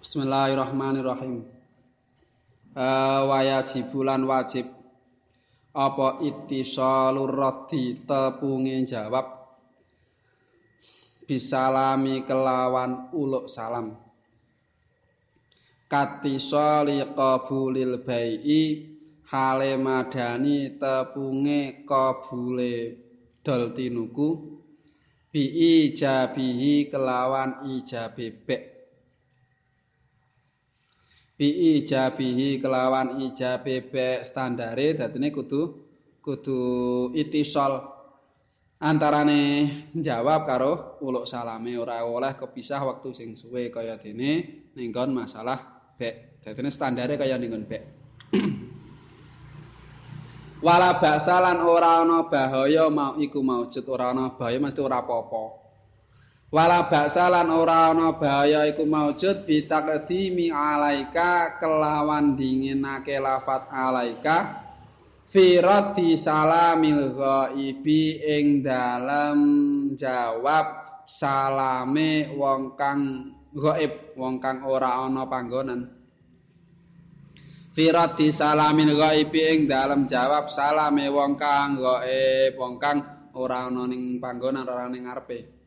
Bismillahirrahmanirrahim. Uh, wajib bulan wajib. Apa ittisalur raddi tepunge jawab. Bisalami kelawan uluk salam. Katisali qabulil bai'i hale madani tepunge qabule dol tinuku. Bi ijabihi kelawan ijabe bek bi ijabihi kelawan ijabe be standare dadine kudu kudu itisol. Antarane jawab karo uluk salame ora oleh kepisah waktu sing suwe kaya dene ning masalah be dadine standare kaya ning be wala baksalan ora ana bahaya mau iku maujud ora ana bahaya mesti ora apa-apa wala baksa lan ora ana bahaya iku maujud bitaqdimi alaika kelawan dinginake lafat alaika fi raddi salamil ghaibi ing dalem jawab salame wong kang gaib wong kang ora ana panggonan. Fi raddi salamil ghaibi ing dalem jawab salame wong kang gaib wong kang ora ana ning panggonan ora ning ngarepe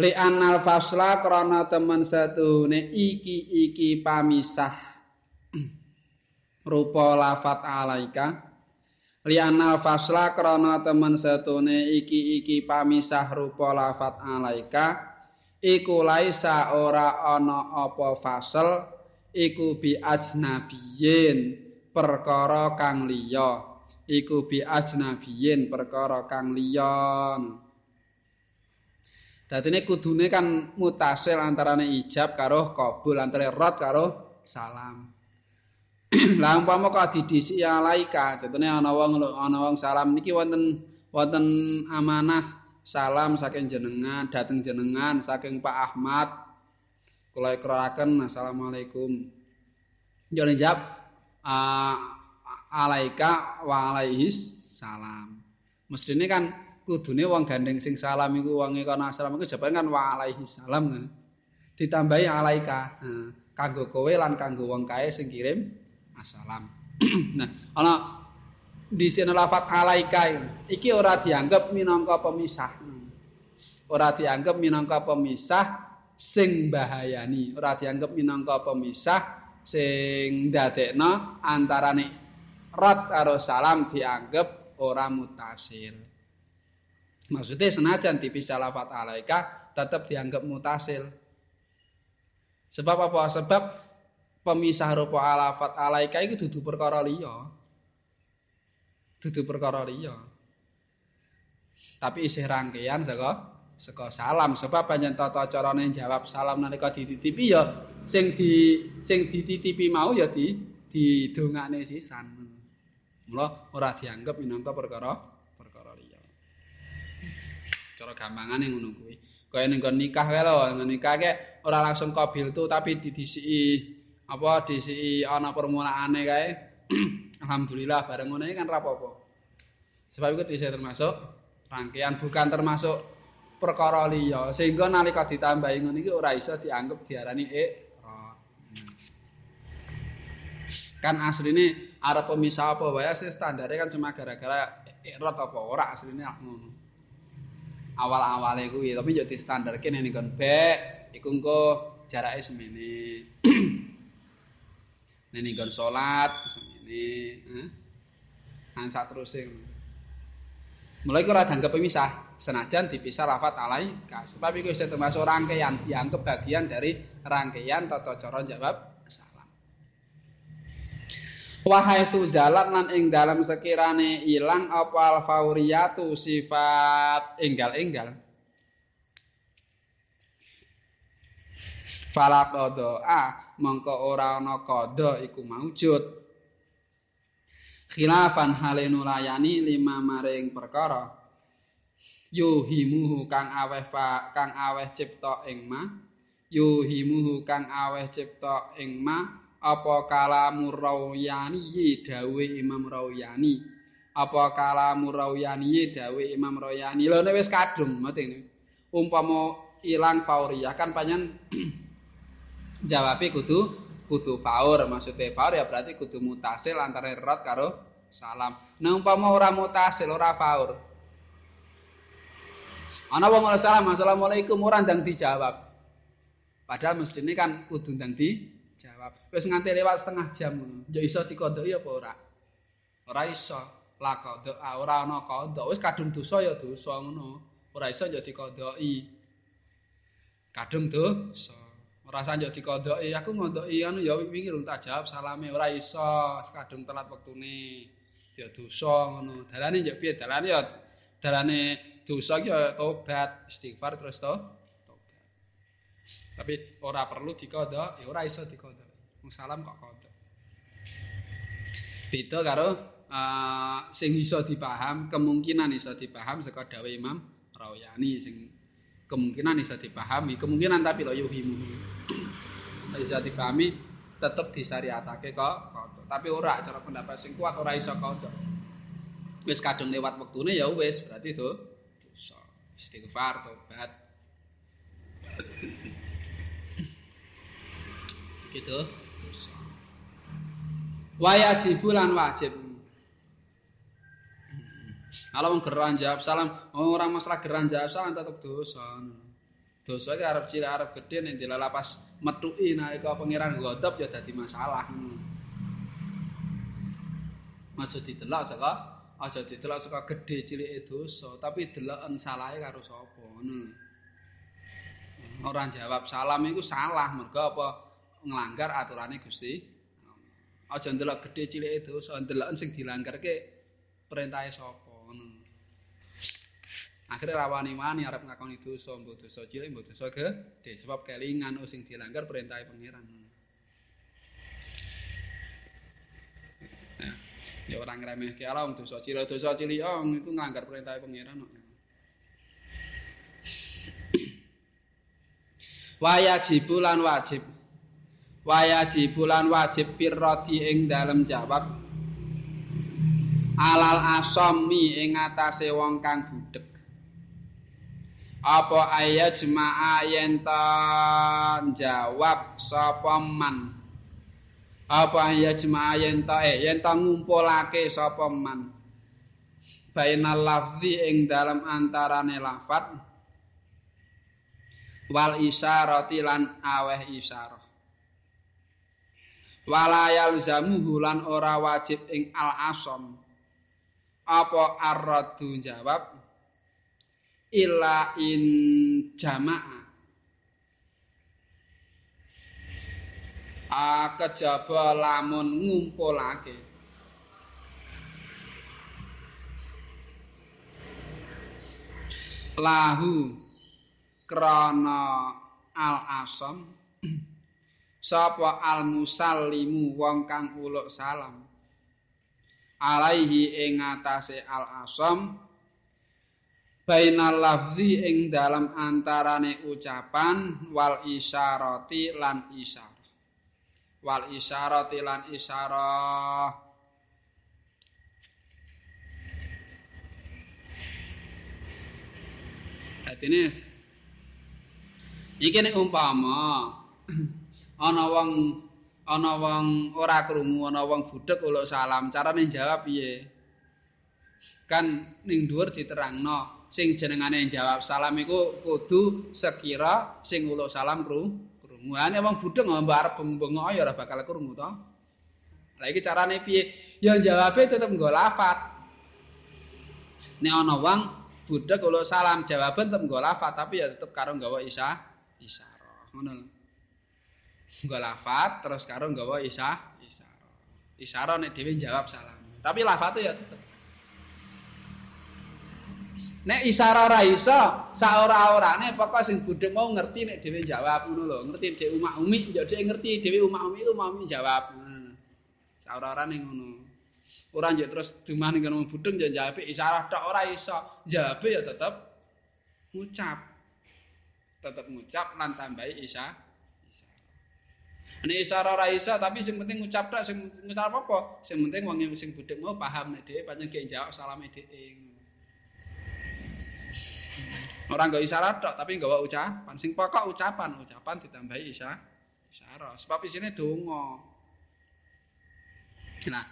li anal fasla krana temen satune iki iki pamisah rupa lafat alaika. Li anal fasla krana temen satune iki iki pamisah rupa lafat alaika. Iku laisa ora ana apa fasal iku bi ajnabiyin perkara kang liya. Iku bi ajnabiyin perkara kang liya Dadi kudune kan mutasil antarane ijab karo kabul antara rad karo salam. Lah umpama kok didhisi alaika, jatune ana wong ana wong salam niki wonten wonten amanah salam saking jenengan, dateng jenengan saking Pak Ahmad. Kula ikraraken assalamualaikum. Yo jawab alaika wa alaihis salam. Mestine kan kudune wong gandeng sing salam iku wong e kana asram iku jebul kan wa alaihi salam. Ditambahi alaika. Nah, kanggo kowe lan kanggo wong kae sing kirim assalam. nah, ana di sini lafat alaika iki ora dianggap minangka pemisah. Ora dianggap minangka pemisah sing bahayani, ora dianggap minangka pemisah sing ndadekno antarane rad karo salam dianggap ora mutasil. Maksudnya senajan dipisah lafat alaika tetap dianggap mutasil. Sebab apa? Sebab pemisah rupa alafat alaika itu dudu perkara liya. Dudu perkara liya. Tapi isih rangkaian saka saka salam sebab panjen tata carane jawab salam nalika dititipi ya sing di sing dititipi mau ya di didongakne sisan. Mula ora dianggap minangka perkara cara gampangane ngono kuwi. Kaya ning nikah kae lho nikah kae ora langsung kabil tu tapi didisiki apa disiki ana permulaane kae. Alhamdulillah bareng ngono kan rapopo sebab itu bisa termasuk rangkaian bukan termasuk perkara liya. Sehingga nalika ditambahi ngono iki ora iso dianggap diarani ik kan asline arep pemisah apa wae standare kan cuma gara-gara ikrot apa ora asline ngono awal-awale kuwi tapi yo distandarke ning kon bek iku engko jarake semene. Ning kon salat semene. Eh ansa terus sing mulai ora dianggap pemisah. Senajan dipisah lafat alai sebab iku termasuk rangkaian dianggap bagian dari rangkaian tata cara jawab Wahai suzalat lan ing dalam sekirane ilang apa al sifat enggal-enggal. Fala qada a mongko ora ana qada iku maujud. Khilafan halenu layani lima maring perkara. Yuhimuhu kang aweh kang aweh cipta ing ma. Yuhimuhu kang aweh cipta ing ma. Apa kalamu rawyani? Dawe Imam Rawyani. Apa kalamu rawyani? Dawe Imam Rawyani. Lho nek wis kadung mate umpama ilang fauriyah kan panjen jawabe kudu kudu faur. Maksudnya faur ya berarti kudu mutasil antara rot karo salam. Nah umpama ora mutasil ora faur. Ana wong salam assalamualaikum ora ndang dijawab. Padahal mestine kan kudu ndang dijawab. Wis nganti lewat setengah jam ya iso dikodhoki apa ora? Ora iso. Lakodho ora ana kodho wis kadung dosa ya dosa ngono. Ora iso ya dikodhoki kadung dosa. Ora sanjo dikondoki aku ngondoki anu ya wingi rung tak jawab salame. Ora iso. Sekadung telat wektune. Ya dosa ngono. Dalane yo piye? Dalane ya dalane dosa ki tobat istighfar terus to tapi ora perlu dikondok ya ora iso dikondok wong salam kok kondok beda karo uh, sing iso dipaham kemungkinan iso dipaham saka dawuh Imam Rawayani sing kemungkinan iso dipahami kemungkinan tapi lo yuhimu bisa dipahami tetap disariatake kok kodok. Tapi ora cara pendapat sing kuat ora iso kodok. Wis kadung lewat wektune ya wis berarti dosa. Istighfar, tobat. Gitu dosa. Wajib lan wajib. Kalau wong geran jawab salam, orang masalah geran jawab salam tetap dosa. dosa iki arep cilik arep gedhe nek dilala pas metuki nalika pangeran godhop ya dadi masalah. Aja didelok saka aja didelok saka gedhe cilike dosa, tapi deloken salahe karo sapa ngono. Ora jawab salam iku salah mergo apa nglanggar aturane Gusti. Aja ndelok gedhe cilike dosa, ndeloken sing dilanggarke perintahe sapa ngono. akhirnya rawani wani arep ngakoni dosa mbok dosa cilik mbok dosa gede sebab kelingan oh sing dilanggar perintah pangeran ya orang remeh ke alam dosa cilik dosa cilik oh itu ngelanggar perintah pangeran wajib bulan wajib wajib bulan wajib firroti ing dalam jawab alal asomi ing atase wong kang budek apa ayat jemaah yen jawab sapa man? Apa ayat jemaah yen eh yen ngumpulake sapa man? Bainal lafzi ing dalam antarane lafat wal isyarati lan aweh isyarah walayal zamuhu lan ora wajib ing al asom apa arradu jawab? Illa in jamaah a kejaba lamun ngumpulake. Lahu krana al asam sapa al musallimu wong kang uluk salam? Alaihi ing atase al asam bainal lafzi ing dalam antarane ucapan wal isyarati lan isyarah. Wal isyarati lan isyarah. Artinya iki nek umpama ana wong ana wong ora krungu ana wong budhek uluk salam carane jawab piye kan ning dhuwur diterangno sing jenengane jawab salam iku kudu sekira sing uluk salam kru krungu. Ane wong budheng mbok arep bengok ya ora bakal krungu to. Lah iki carane piye? Ya jawabe tetep nggo lafat. Nek ana wong budhek uluk salam jawaban tetep nggo lafat tapi ya tetep karo nggawa isa isyarah. Ngono lho. Nggo lafat terus karo nggawa isa isyarah. Isyarah nek dhewe jawab salam. Tapi lafate ya tetep Nek isara ora iso, sak ora-orane pokoke sing budhek mau ngerti nek dhewe jawab ngono lho, ngerti dhek umak umi, ya dhek ngerti dhewe umak umi itu mau jawab. Sak ora-orane ngono. Ora njek terus dumane karo budhek ya jawab isara tok ora iso. Jawab ya tetep ngucap. Tetep ngucap lan tambahi isa. Nek isara ora iso tapi sing penting ngucap tok sing ngucap apa? Sing penting wong sing budhek mau paham nek dhewe pancen jawab salame dhewe. Ora nggo isyarat tok, tapi nggawa ucapan. Sing pokok ucapan, ucapan ditambahi isya. isyarah sebab isine donga nah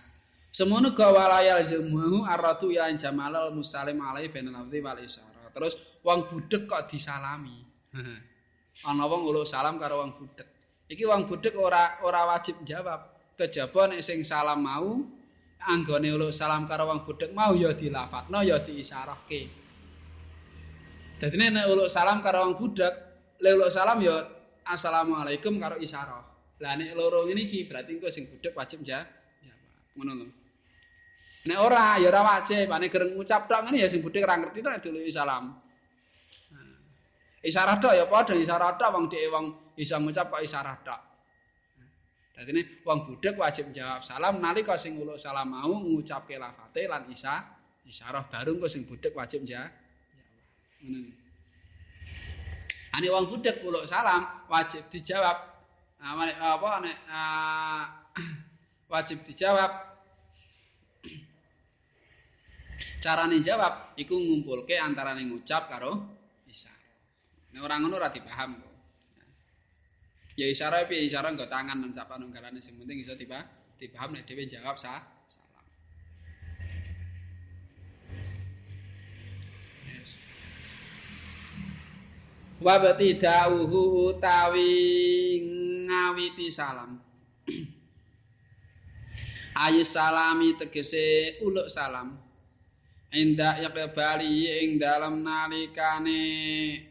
semono ga walayal zumuhu arratu ya jamalal musalim alai bin lafzi wal isyarah terus wong budek kok disalami ana wong uluk salam karo wong budek iki wong budek ora ora wajib jawab. Kejaba nek sing salam mau anggone uluk salam karo wong budek mau ya dilafadzno ya diisyarahke dadi nek uluk salam karo wong budek le uluk salam ya assalamualaikum karo isyarah. Lah nek loro ngene iki berarti engko sing budek wajib jawab. Ngono lho. Nek ora ya ora wajib. Ane gereng ngucap tok ngene ya sing budek ora ngerti to nek dulu salam isyarah tok ya padha isyarah tok wong dhek wong iso ngucap kok isyarah tok. Dadi ne wong budhek wajib jawab salam nalika sing nguluk salam mau ngucapke lafate lan isa isyarah baru kok sing budhek wajib jawab. Ngono. Ane wong budhek nguluk salam wajib dijawab. apa nek wajib dijawab. Carane jawab iku ngumpulke antarane ngucap karo ora ngono ora dipaham kok. ya isyarah piye isyarah nggo tangan nang sak panunggalane sing penting iso tiba dipaham nek dhewe jawab sa salam yes. wabati da'uhu utawi ngawiti salam ayu salami tegese uluk salam indah yakbali ing dalam nalikane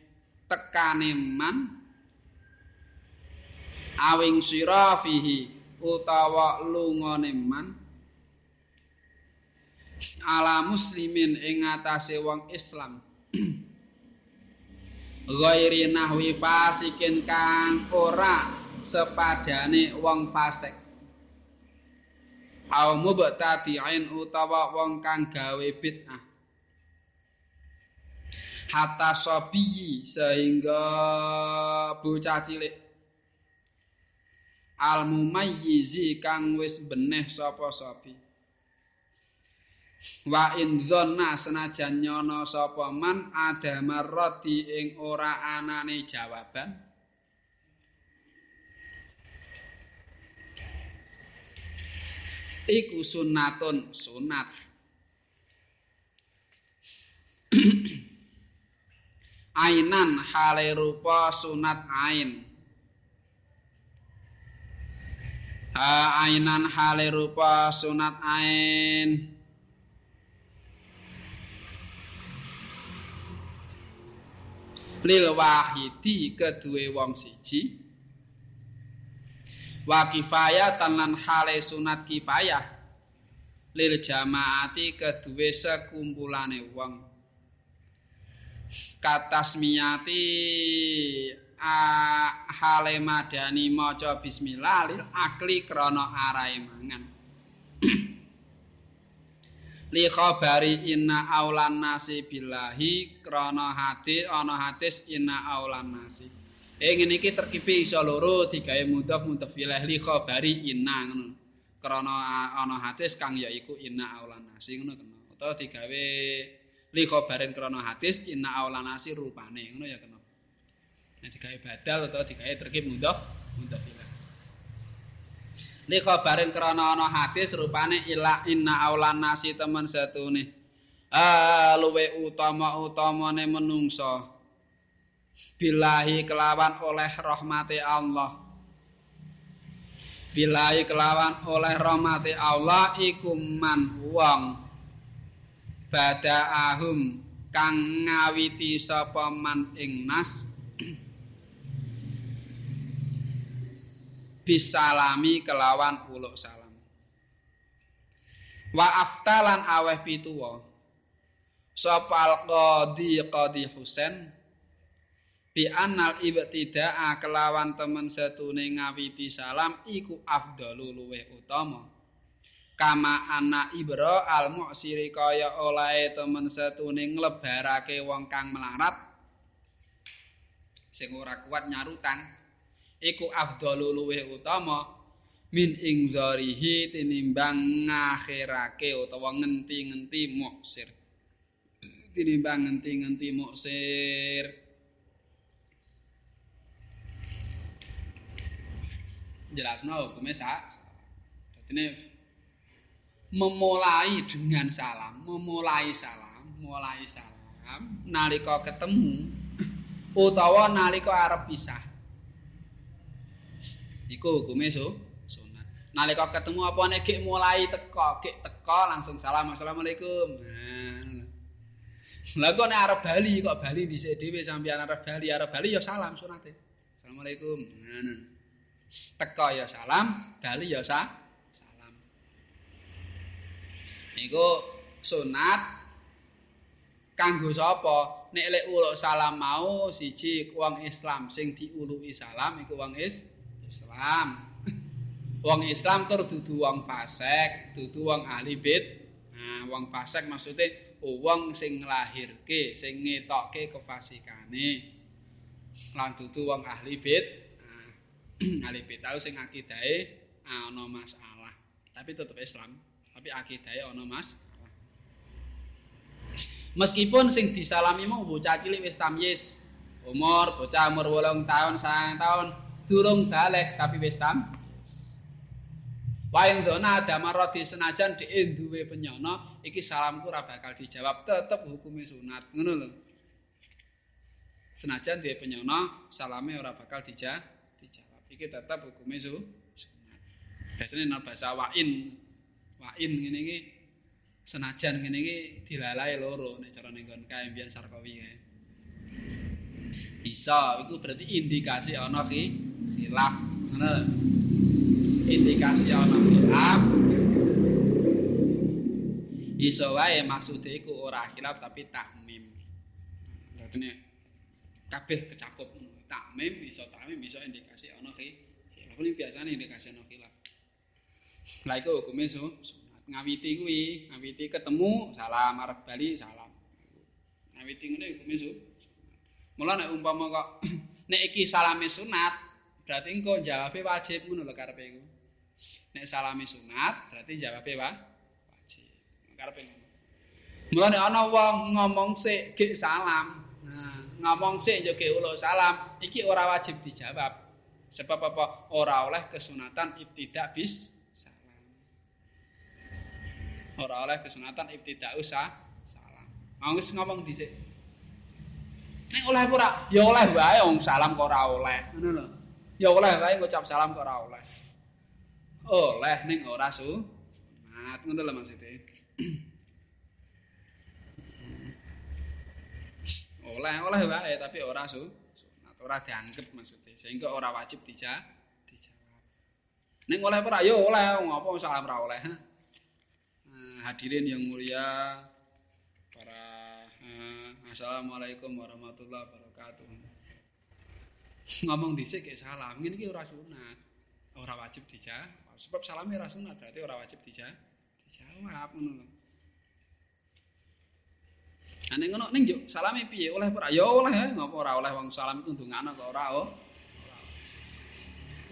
tekane man awing sira fihi utawa lungane man ala muslimin ing atase wong Islam. Ghairi nahwi fasikin kang ora sepadane wong fasik. Au mubtadi'in utawa wong kang gawe bid'ah hatta sabiyi sehingga bocah cilik. Al mumayyizi kang wis beneh sapa sapi wa in dzanna senajan nyono sapa man ada marrati ing ora anane jawaban. Iku sunnatun sunat ainan hale rupa sunat ain. Ha ainan hale rupa sunat ain. Lil wahidi kedue wong siji. Wa kifayatan lan hale sunat kifayah. Lil jamaati kedue sekumpulane wong katasmiyati hale madani maca bismillah lil akli krana arahe mangan. Li khabari inna aulan nasi billahi krana hadis ana hadis inna aulan nasi eh ngene iki terkipi iso loro digawe mudhaf mudhaf ilaih li khabari inna ngono. Krana ana hadis kang yaiku inna aulan nasi ngono kena. Utawa digawe li khabarin krana hadis inna aulan nasi rupane ngono ya kena Nek digawe badal atau digawe terkib mudhaf mudhaf ilah. Li khabarin krana ana hadis rupane ila inna aulan nasi teman satune. Ah luwe utama-utamane menungso. Bilahi kelawan oleh rahmati Allah. Bilahi kelawan oleh rahmati Allah iku man wong badaahum kang ngawiti sapa man ing nas bisalami kelawan uluk salam. Wa aftalan aweh pituwa. Sopal qadi qadi husain bi annal ibtidaa kelawan temen setune ngawiti salam iku afdalu luweh utama kama ana ibra al mu'siri kaya olahe temen setune nglebarake wong kang melarat sing ora kuat nyarutan iku afdalu luweh utama min ing zarihi tinimbang ngakhirake utawa ngenti-ngenti muksir tinimbang ngenti-ngenti muksir jelasno hukume sak. Dadi memulai dengan salam, memulai salam, mulai salam nalika ketemu utawa nalika arep pisah. Iku hukume so, sunat. Nalika ketemu apa nek mulai teko, gek teko langsung salam assalamualaikum. Lah kok nek arep bali kok bali dhisik dhewe sampeyan arep bali arep bali ya salam sunate. Assalamualaikum. Teko ya salam, bali ya sa salam. Iku sunat kanggo sapa? Nek lek uluk salam mau siji wong Islam sing diuluki salam iku wong is Islam. Wong Islam tur dudu wong fasik, dudu wong ahli bid. Nah, wong fasik maksudnya wong sing nglahirke, sing ngetokke kefasikane. Lan dudu wong ahli bid. Nah, ahli bid tau sing akidahe ana masalah. Tapi tetep Islam, tapi akidahe ana masalah. Meskipun sing disalami mau bocah cilik wis tamyiz, umur bocah umur 8 tahun, 9 tahun, durung balik tapi wis tam. Wain zona ada maroti senajan di duwe penyono, iki salamku ora bakal dijawab, tetep hukumnya sunat, ngono lho. Senajan duwe penyono, salame ora bakal dija, dijawab. Iki tetep hukumnya su, sunat. Biasanya nang bahasa wain, wain ngene iki. Senajan ngene iki dilalai loro nek cara ning kon kae mbiyen Sarkowi kae. Bisa, itu berarti indikasi ana ki khilaf ngono. Indikasi ana khilaf. Iso wae maksude iku ora khilaf tapi takmim. Berarti kabeh kecakup takmim iso takmim iso indikasi ana khilaf. Ini biasanya indikasi ana khilaf lah iku hukume so ngawiti kuwi ngawiti ketemu salam arep bali salam ngawiti ngene hukume so Mula nek umpama kok nek iki salame sunat, berarti engko jawabe wajib ngono lho karepe iku. Nek salami sunat, berarti jawabe wa wajib. Karepe ngono. Mulane ana wong ngomong sik gek salam. Nah, ngomong sik yo gek ulo salam, iki ora wajib dijawab. Sebab apa? Ora oleh kesunatan ibtidak bis. Ora oleh kesunatan ibtidak usah salam. Mau ngomong dhisik. Nek oleh ora? Ya oleh wae wong salam kok ora oleh. Ngono lho. Ya oleh wae ngucap salam kok ora oleh. Oleh ning ora su. Mat ngono lho maksude. oleh oleh wae tapi ora su. Sunat ora dianggep maksude. Sehingga ora wajib dija dijawab. Ning oleh ora ya oleh ngopo salam ora oleh. Hadirin yang mulia para uh, assalamualaikum warahmatullahi wabarakatuh. Ngomong dhisik kayak salam iki ora sunat. Ora wajib dijawab sebab salame ora sunat berarti ora wajib dijawab dijawab ngono lho. Ane ngono ning yo salame piye? Oleh ora? Ya oleh ngopo ora oleh wong salam iku ndongakno kok ora oh.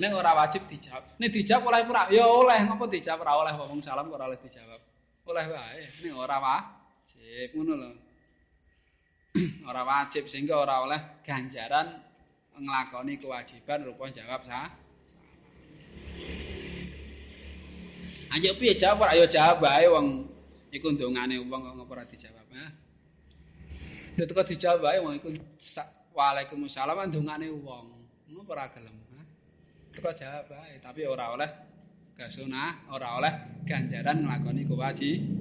Ning ora wajib dijawab. Nek dijawab oleh ora? Ya oleh ngopo dijawab ora oleh wong salam kok ora oleh dijawab. Oleh wae ning ora wajib ngono lho. ora wajib sehingga ora oleh ganjaran nglakoni kewajiban rupa jawab sah. Ayo piye jawab ayo jawab wae wong iku ndongane wong kok ora dijawab ha. Dadi kok dijawab wae wong iku Waalaikumsalam ndongane wong. Ngopo ora gelem ha. Teko jawab wae tapi ora oleh kesunah, ora oleh ganjaran nglakoni kewajiban.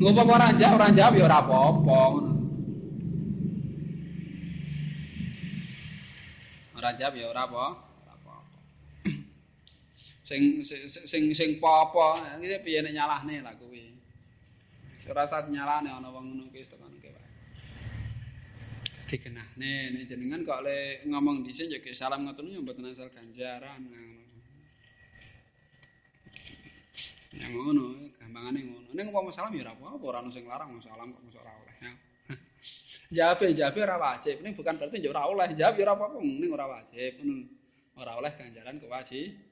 Ngopo ora jawab, ora jawab ya ora apa-apa ngono. Ora jawab ya ora apa, ora apa-apa. Sing sing sing apa-apa, iki piye nek nyalahne lah kuwi. Ora usah nyalahne ana wong ngono kuwi tekan wae. Dikenahne nek jenengan kok le ngomong dhisik ya salam ngoten yo mboten asal ganjaran Yang ngono, gampangane ngono. Ning umpama salam ya ora apa-apa, ora ono sing larang salam kok ora oleh. Jawab jawab ora wajib. Ini bukan berarti ora oleh. Jawab ya ora apa-apa, ning ora wajib. Ora oleh ganjaran kewajiban.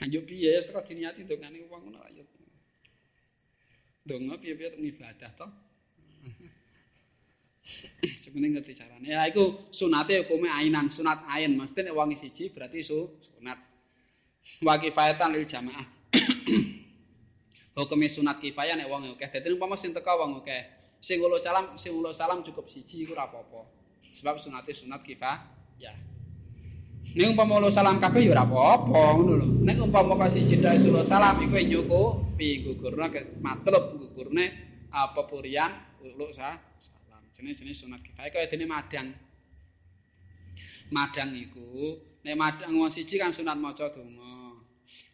Anjuk piye wis kok diniati dongane wong ngono ayo. Donga piye-piye teng ibadah to. Sepenting ngerti carane. Ya iku sunate hukume ainan, sunat ain. Nek wong siji berarti su, sunat. Wa kifayatan lil jamaah. hukume sunat kifayah nek wong akeh. Dadi umpama sing teka wong akeh, sing ulo salam, sing ulo salam cukup siji iku ora apa-apa. Sebab sunate sunat kifayah. Nek umpama ulo salam kabeh ya ora apa-apa ngono lho. Nek umpama kok siji tok ulo salam iku nyukupi gugurna matlub gugurne apa purian ulo sa jenis-jenis sunat kifayah kaya dene madang. Madang iku nek madang wong siji kan sunat maca donga.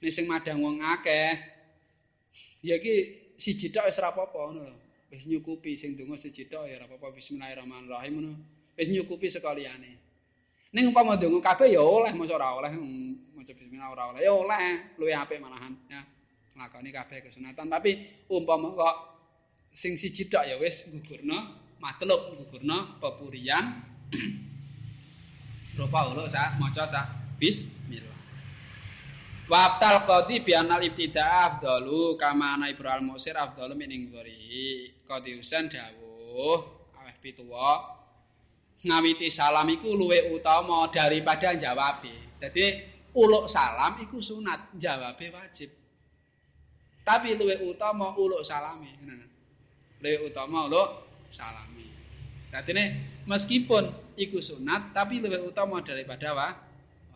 Nek sing madang wong akeh ya iki siji tok wis ora apa-apa ngono. Wis nyukupi sing donga siji tok ya ora apa-apa bismillahirrahmanirrahim ngono. Wis nyukupi sekoliyane. Ning umpama donga kabeh ya oleh maca ora oleh maca bismillah ora oleh ya oleh luwih apik malahan ya. Lakoni kabeh kesunatan tapi umpama kok sing siji tok ya wis gugurna matlub gugurna pepurian rupa ulo sa maca sa. Bismillah. Waftal qadi bi anal ibtidaa afdalu kama ana ibral musir afdalu min ingdori qadi usan dawuh aweh pituwa. Ngawiti salam iku luwih utama daripada jawabe. Dadi uluk salam iku sunat jawabe wajib. Tapi luwih utama uluk salame luwih utama uluk salami. Dadi meskipun iku sunat tapi lebih utama daripada wa,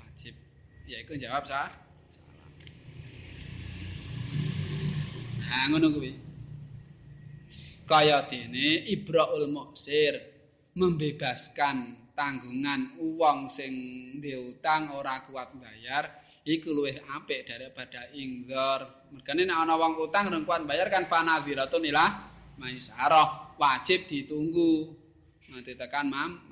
wajib. Yaiku jawab sah. Nah, ngono kuwi. Kaya dene Ibraul Muksir membebaskan tanggungan uang sing diutang ora kuat bayar iku luwih apik daripada ingzar. Mergane nek ana wong utang rong kuat bayar kan fanaziratun ila maisarah wajib ditunggu nanti tekan mam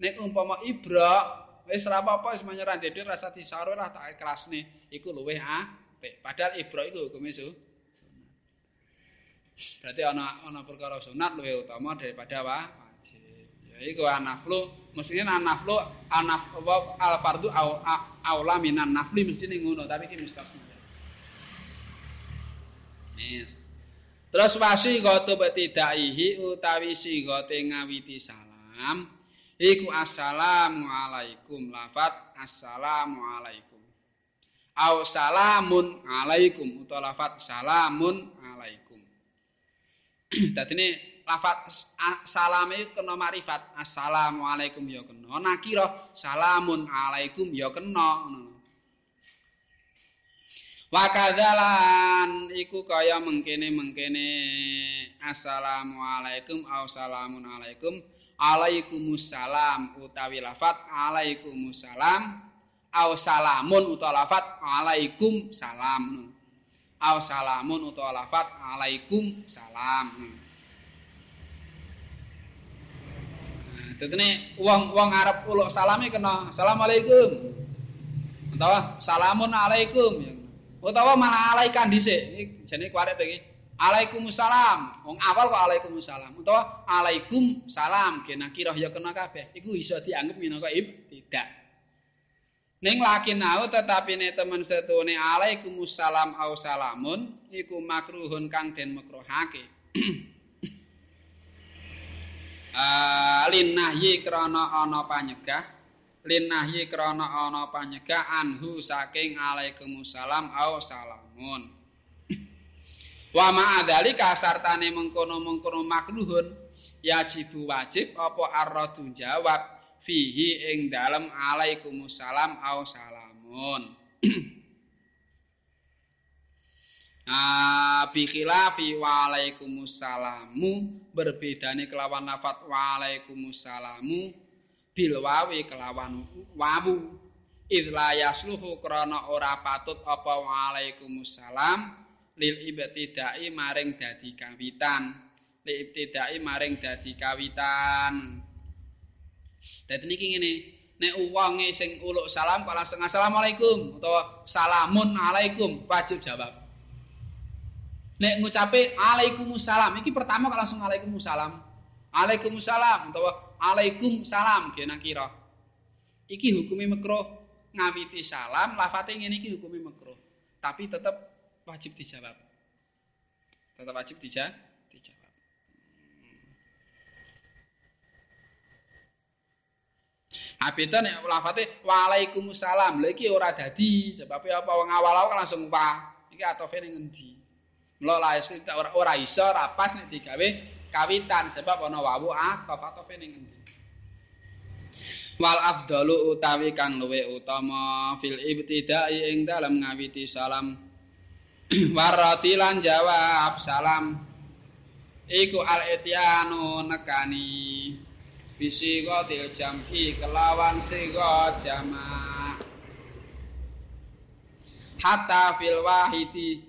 nek umpama ibra wis ora apa-apa wis menyerah. Dhewe rasa disaru lah tak ikhlasne. Iku luwih apik. Padahal ibra iku hukume su berarti ana ana perkara sunat luwih utama daripada wa wajib. Ya iku anaflu. Mestinya anaflu anaf al fardu au aula minan nafli. Mestine ngono tapi iki mustasna yes. Terus wasi goto betidaihi utawi si gote ngawiti salam. Iku assalamu alaikum lafat assalamu alaikum. Au salamun alaikum utawa lafat salamun alaikum. Dadi ini lafat salam itu kena marifat assalamu alaikum ya kena. Nakira salamun alaikum ya kena. Wakadalan iku kaya mengkene-mengkene Assalamualaikum au salamun alaikum Alaikumussalam utawi lafat Alaikumussalam au salamun utawa lafat alaikum salam au salamun utawa lafat alaikum salam tetene wong-wong Arab uluk salame kena assalamualaikum. Utawa salamun alaikum. Ya utawa malah alaikan dhisik. Jenenge kuwaret iki Alaikumussalam. Wong awal kok alaikumussalam. Utawa alaikum salam kena kirah ya kena kabeh. Iku iso dianggep minangka tidak. Ning laki nau tetapi ne temen setune alaikumussalam au salamun iku makruhun kang den makruhake. Ah lin nahyi krana ana panyegah linahyi krana ana panyegah anhu saking alaikumussalam au salamun wa ma'adzali kasartane mengkono-mengkono makruhun yajibu wajib apa arradu jawab fihi ing dalem alaikumussalam au salamun. Ah bi khilafi wa alaikumussalamu berbedane kelawan lafat wa alaikumussalamu bil wawi kelawan wawu. Idla yasluhu krana ora patut apa waalaikumsalam lil ibtidai maring dadi kawitan. Lil ibtidai maring dadi kawitan. Dadi niki ngene nek wonge sing uluk salam kok langsung assalamualaikum utawa salamun alaikum wajib jawab. Nek ngucape alaikumussalam iki pertama kok langsung alaikumussalam alaikumussalam utawa alaikum salam kena kira. Iki hukumi makruh ngawiti salam lafate ngene iki hukumi makruh tapi tetap wajib dijawab tetap wajib dija dijawab Habita nek lafate waalaikumsalam. Lha iki ora dadi sebab apa wong awal-awal langsung wa. Iki atofe ning endi? Mula la ora ora iso ora pas nek digawe kawitan sebab ana wawu atof atofe ning endi? Wal afdalu utawi kang luwe utama fil ibtidai ing dalem ngawiti salam. Warati lan jawab salam. Iku al etianu nekani. bisiga til jam'i kelawan siga jama' hatta fil wahidi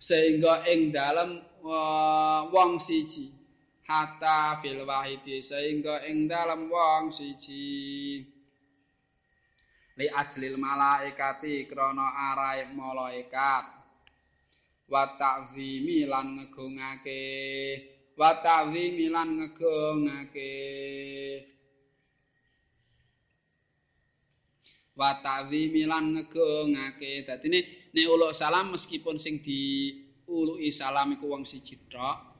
sehingga ing dalem wong siji hatta fil wahidi sehingga ing dalem wong siji li ajlil malaikati krana arae malaikat wa ta'zimi lan ngegungake wa ta'zimi lan ngegongake. Wa ta'zimi lan ngegongake. Dadi ne nek uluk salam meskipun sing di uluki salam iku wong siji tok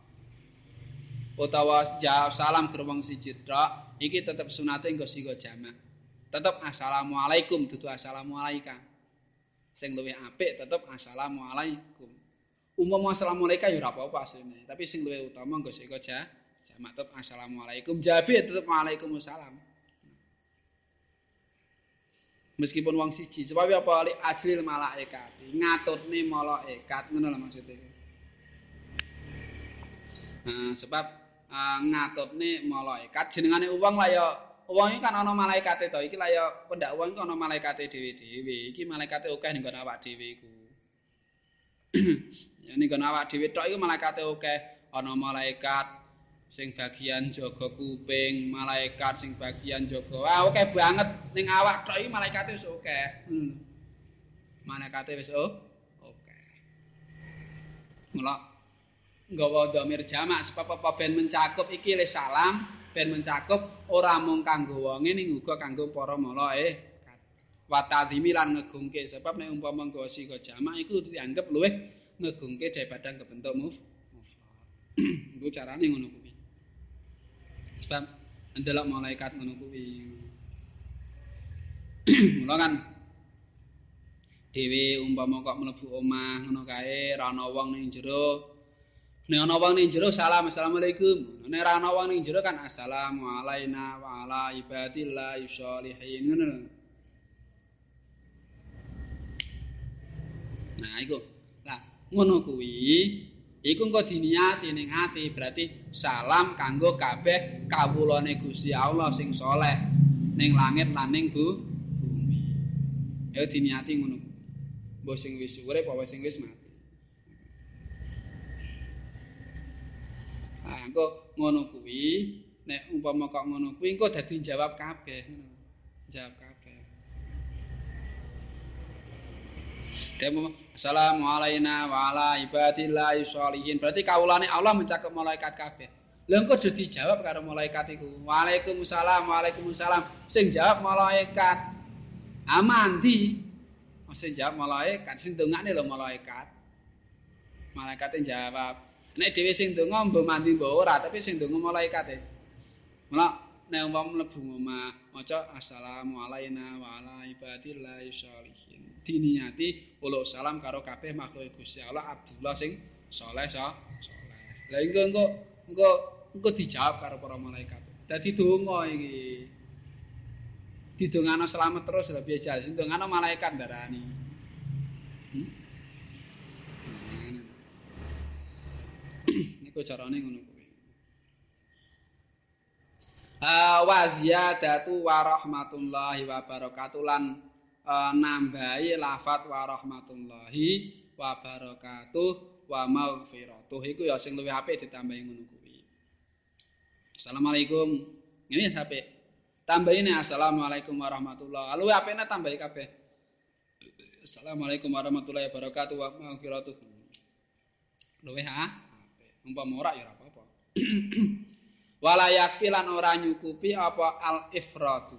utawa jawab salam ke wong siji tok iki tetep sunate engko sigo jamak. Tetep assalamualaikum dudu assalamualaikum. Sing luwih apik tetep assalamualaikum umum assalamualaikum ya ora apa-apa asline. Tapi sing luwih utama nggo sik aja jamak tetep assalamualaikum jabe tetep waalaikumsalam. Meskipun wong siji sebab apa ali ajlil malaikat ngatutne malaikat. Ngono lho maksudnya. Nah, sebab uh, ngatutne malaikat. Jenengane wong lah ya wong iki kan ana malaikate to. Iki lah ya pendak wong iki ana malaikate dhewe-dhewe. Iki malaikate akeh ning awak dhewe iku Ini kan awak dhewe tok iku malaikate akeh. Ana malaikat sing bagian jaga kuping, malaikat sing bagian jaga. Wah, akeh banget ning awak tok iki malaikate wis akeh. Hmm. Malaikate wis oh, akeh. Mula nggawa dhamir jamak sebab apa ben mencakup iki le salam, ben mencakup ora mung kanggo wonge ning uga kanggo para malae. Watadhimi lan ngegungke sebab nek umpama nggawa sika jamak iku dianggep luwih ngegungke daripada kebentuk muf itu caranya ngono kuwi. Sebab ndelok malaikat ngono kuwi. Mula kan dhewe umpama kok mlebu omah ngono kae ra ana wong ning jero. Nek ana wong ning jero salam assalamualaikum. Nek ra ana wong ning jero kan assalamu alaina wa ala ibadillah ngono nah iku ngono kuwi. Iku engko diniati ning ati berarti salam kanggo kabeh kawulane Gusti Allah sing soleh ning langit lan ning bu bumi. Ya diniati ngono mbok sing wis urip apa sing wis mati. Ah engko ngono kuwi nek umpama kok ngono kuwi engko dadi jawab kabeh. Jawab kabeh. Demo assalamu alaina wa ala ibadillahi sholihin. Berarti kaulane Allah mencakup malaikat kabeh. Lha engko do dijawab karo malaikat iku. Waalaikumsalam, waalaikumsalam. Sing jawab malaikat. Amandi. Oh, sing jawab malaikat, sing dongane lho malaikat. Malaikat jawab. Nek dhewe sing donga mbok mandi mbok ora, tapi sing donga malaikat e. Mula nek umpama mlebu omah maca assalamu alaina wa ala ibadillahi sholihin. Diniati ulo salam karo kabeh makhluk Gusti Allah Abdullah sing saleh so saleh lha engko engko engko engko dijawab karo para malaikat. Dadi donga iki. Didongano selamat terus lha biasa sing dongano malaikat darani hmm? niku carane ngono wa ziyadatu wa rahmatullahi wa barakatuh lan uh, nambahi lafat wa rahmatullahi wa barakatuh wa maghfiratuh. Iku ya sing luwih apik ditambahi ngono kuwi. Assalamualaikum. Ini sampai tambahin assalamualaikum warahmatullahi. Luwih apikne tambahi kabeh? Assalamualaikum warahmatullahi wabarakatuh wa maghfiratuh. Luwih ha umpama ora ya apa-apa wala yakfi lan ora nyukupi apa al ifradu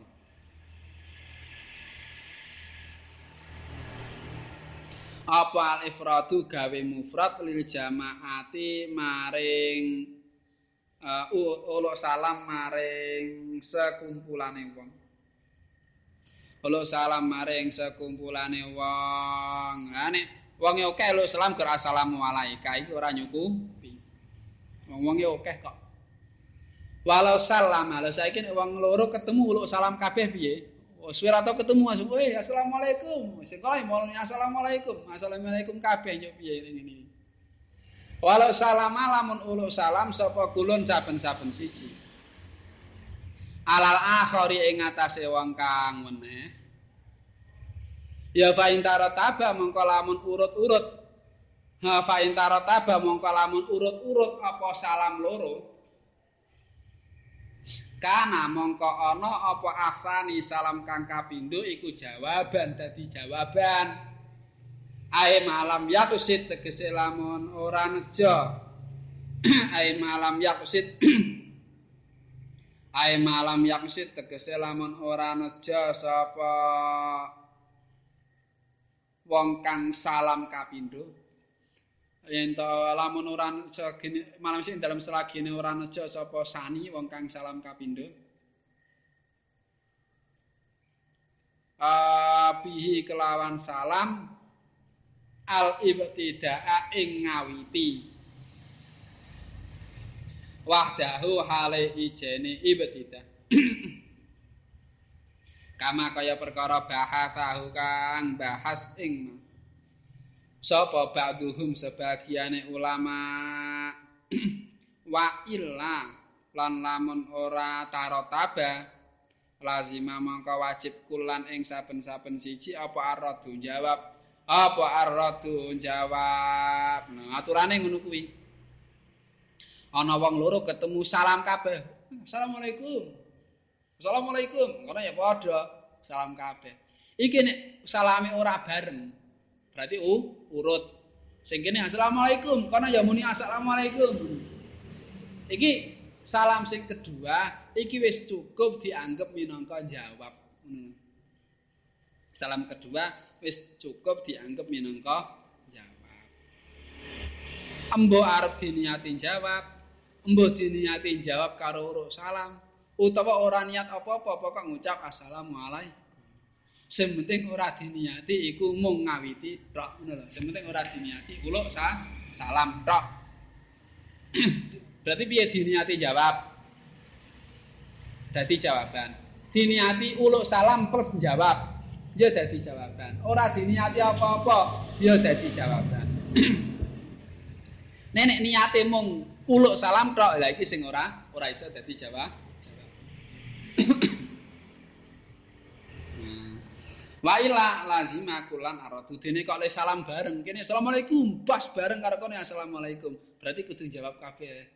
apa al ifradu gawe mufrad lil jamaati maring uh, ulo salam maring sekumpulane wong Uluk salam maring sekumpulane wong. Ha nek wonge akeh uluk salam ger assalamu alaika iki ora nyukupi. Wong-wonge akeh kok. Walau salam, lha saiki nek wong loro ketemu uluk salam kabeh piye? Oh, suwe tau ketemu langsung, "Eh, assalamualaikum." Sing kok mau assalamualaikum. Assalamualaikum kabeh yo piye ngene. Walau salam alamun uluk salam sapa kulun saben-saben siji. Alal akhari ing atase wong kang meneh. Ya fa intara taba mongko lamun urut-urut. Ha fa intara taba mongko lamun urut-urut apa salam loro. Kana mongko ana apa afani salam kang kapindho iku jawaban dadi jawaban. Ae malam yakusit tegese lamun ora nejo. Ae malam yakusit Ae malam yakusit tegese lamun ora nejo sapa wong kang salam kapindho. Yen to lamun ora malam sing dalam selagine ora nejo sapa sani wong kang salam kapindho. Abihi kelawan salam al ibtidaa ing ngawiti wahdahu hale ijene ibtida kama kaya perkara bahasahu kang bahas ing sapa ba'duhum sebagiane ulama? Wa illa lan lamun ora tarotaba lazima mangka wajib kulan ing saben-saben siji apa aradu jawab apa arratu jawab nah aturane ngono kuwi. Ana wong loro ketemu salam kabeh. Assalamualaikum. Assalamualaikum. Karena ya padha. Salam kabeh. Iki nek salame ora bareng berarti u urut sing kene assalamualaikum karena ya muni assalamualaikum iki salam sing kedua iki wis cukup dianggap minangka jawab salam kedua wis cukup dianggap minangka jawab. Embo arep diniati jawab, embo diniati jawab karo salam, utawa ora niat apa-apa pokok ngucap assalamualaikum. Sing penting ora diniati iku mung ngawiti tok ngono lho. Sing penting ora diniati uluk sa salam tok. Berarti piye diniati jawab? Dadi jawaban. Diniati uluk salam plus jawab. ya dadi jawaban. Ora diniati apa-apa, ya dadi jawaban. Nenek niate mung uluk salam tok, lha iki sing ora ora iso dadi jawab. Wa ila lazima kulan aradu dene kok le salam bareng. Kene asalamualaikum, pas bareng karo kene assalamualaikum. Berarti kudu jawab kabeh.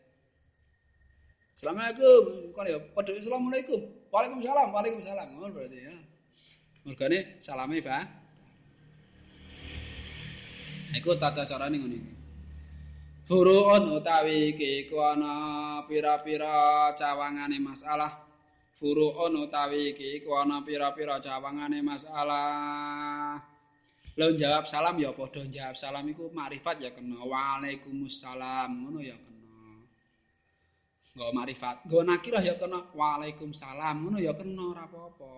Assalamualaikum, kok ya padha assalamualaikum. Waalaikumsalam, waalaikumsalam. Ngono berarti ya. Mergane salame, Pak. Iku tata carane ngene iki. Furuun utawi iki iku ana pira-pira cawangane masalah. Furuun utawi iki iku ana pira-pira cawangane masalah. Lo jawab salam ya padha jawab salam iku makrifat ya kena. Waalaikumsalam ngono ya kena. Nggo makrifat. Nggo nakirah ya kena. Waalaikumsalam ngono ya kena ora apa-apa.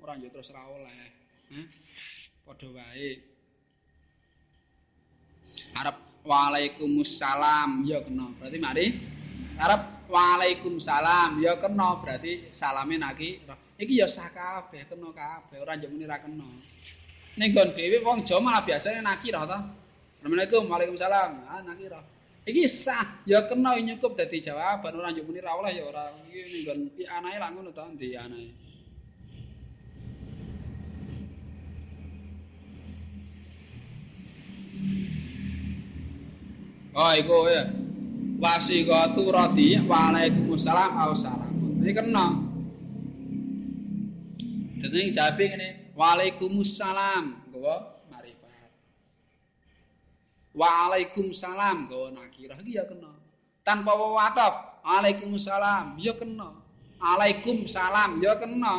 ora yo terus ra oleh. Heh. Padha wae. Arab Waalaikumsalam ya kena. Berarti mari Arab Waalaikumsalam ya kena berarti salame naki. Iki ya sah kabeh kena kabeh ora njemuni ra kena. Ning gon dhewe wong Jawa malah biasane nakirah ta. Assalamualaikum Waalaikumsalam. Ah nakirah. Iki sah ya kena nyukup dadi jawaban ora njemuni ra oleh ya ora iki ning gon anae lah ngono ta ndi anae. Oh iku ya. Wasiqatu radhi waalaikumsalam au salam. Ini kena. Dadi jawabe ngene, waalaikumsalam, gowo marifat. Waalaikumsalam, gowo nakirah iki ya kena. Tanpa wawataf, waalaikumsalam, ya kena. Waalaikumsalam, ya kena.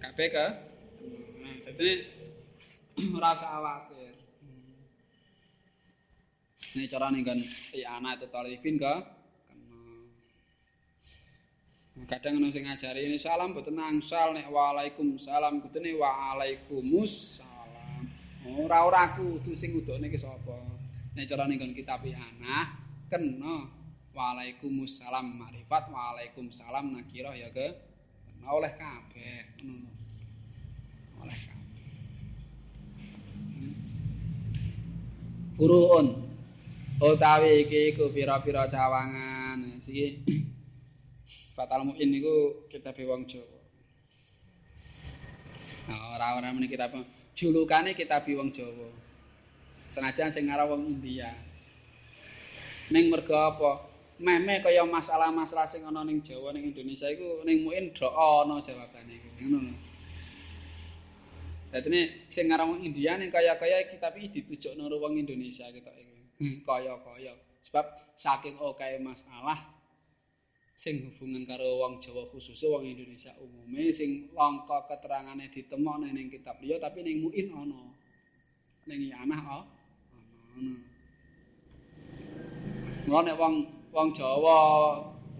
Kabeh ke? Nah, dadi ora usah khawatir. Ini cara nih kan iya anak itu talibin ke. Kadang sing ngajari ini salam boten angsal nek waalaikumsalam kudune waalaikumussalam. Ora ora kudu sing udone ki sapa. Nek cara ning kitab anak kena waalaikumussalam makrifat waalaikumsalam nakirah ya ke kena oleh kabeh ngono. Oleh kabeh. Furuun utawi iki iku pira-pira cawangan iki Fatal Mu'in niku kitab wong Jawa. Nah, ora-ora meneh kitab julukane kitab wong Jawa. Senajan sing ngarang wong India. Ning mergo apa? Meme kaya masalah-masalah sing ana ning Jawa ning Indonesia iku ning Mu'in do ana jawabane iku. Ngono. Dadi sing ngarang wong India ning kaya-kaya kitab iki ditujokno wong Indonesia ketok iku. Hmm, kaya-kaya. Sebab saking oke masalah sing hubungan karo wong Jawa khususnya wong Indonesia umume sing langka keterangane ditemokne ning kitab liya tapi ning muin ana. Ning yanah ana. Ana ngono wong wong Jawa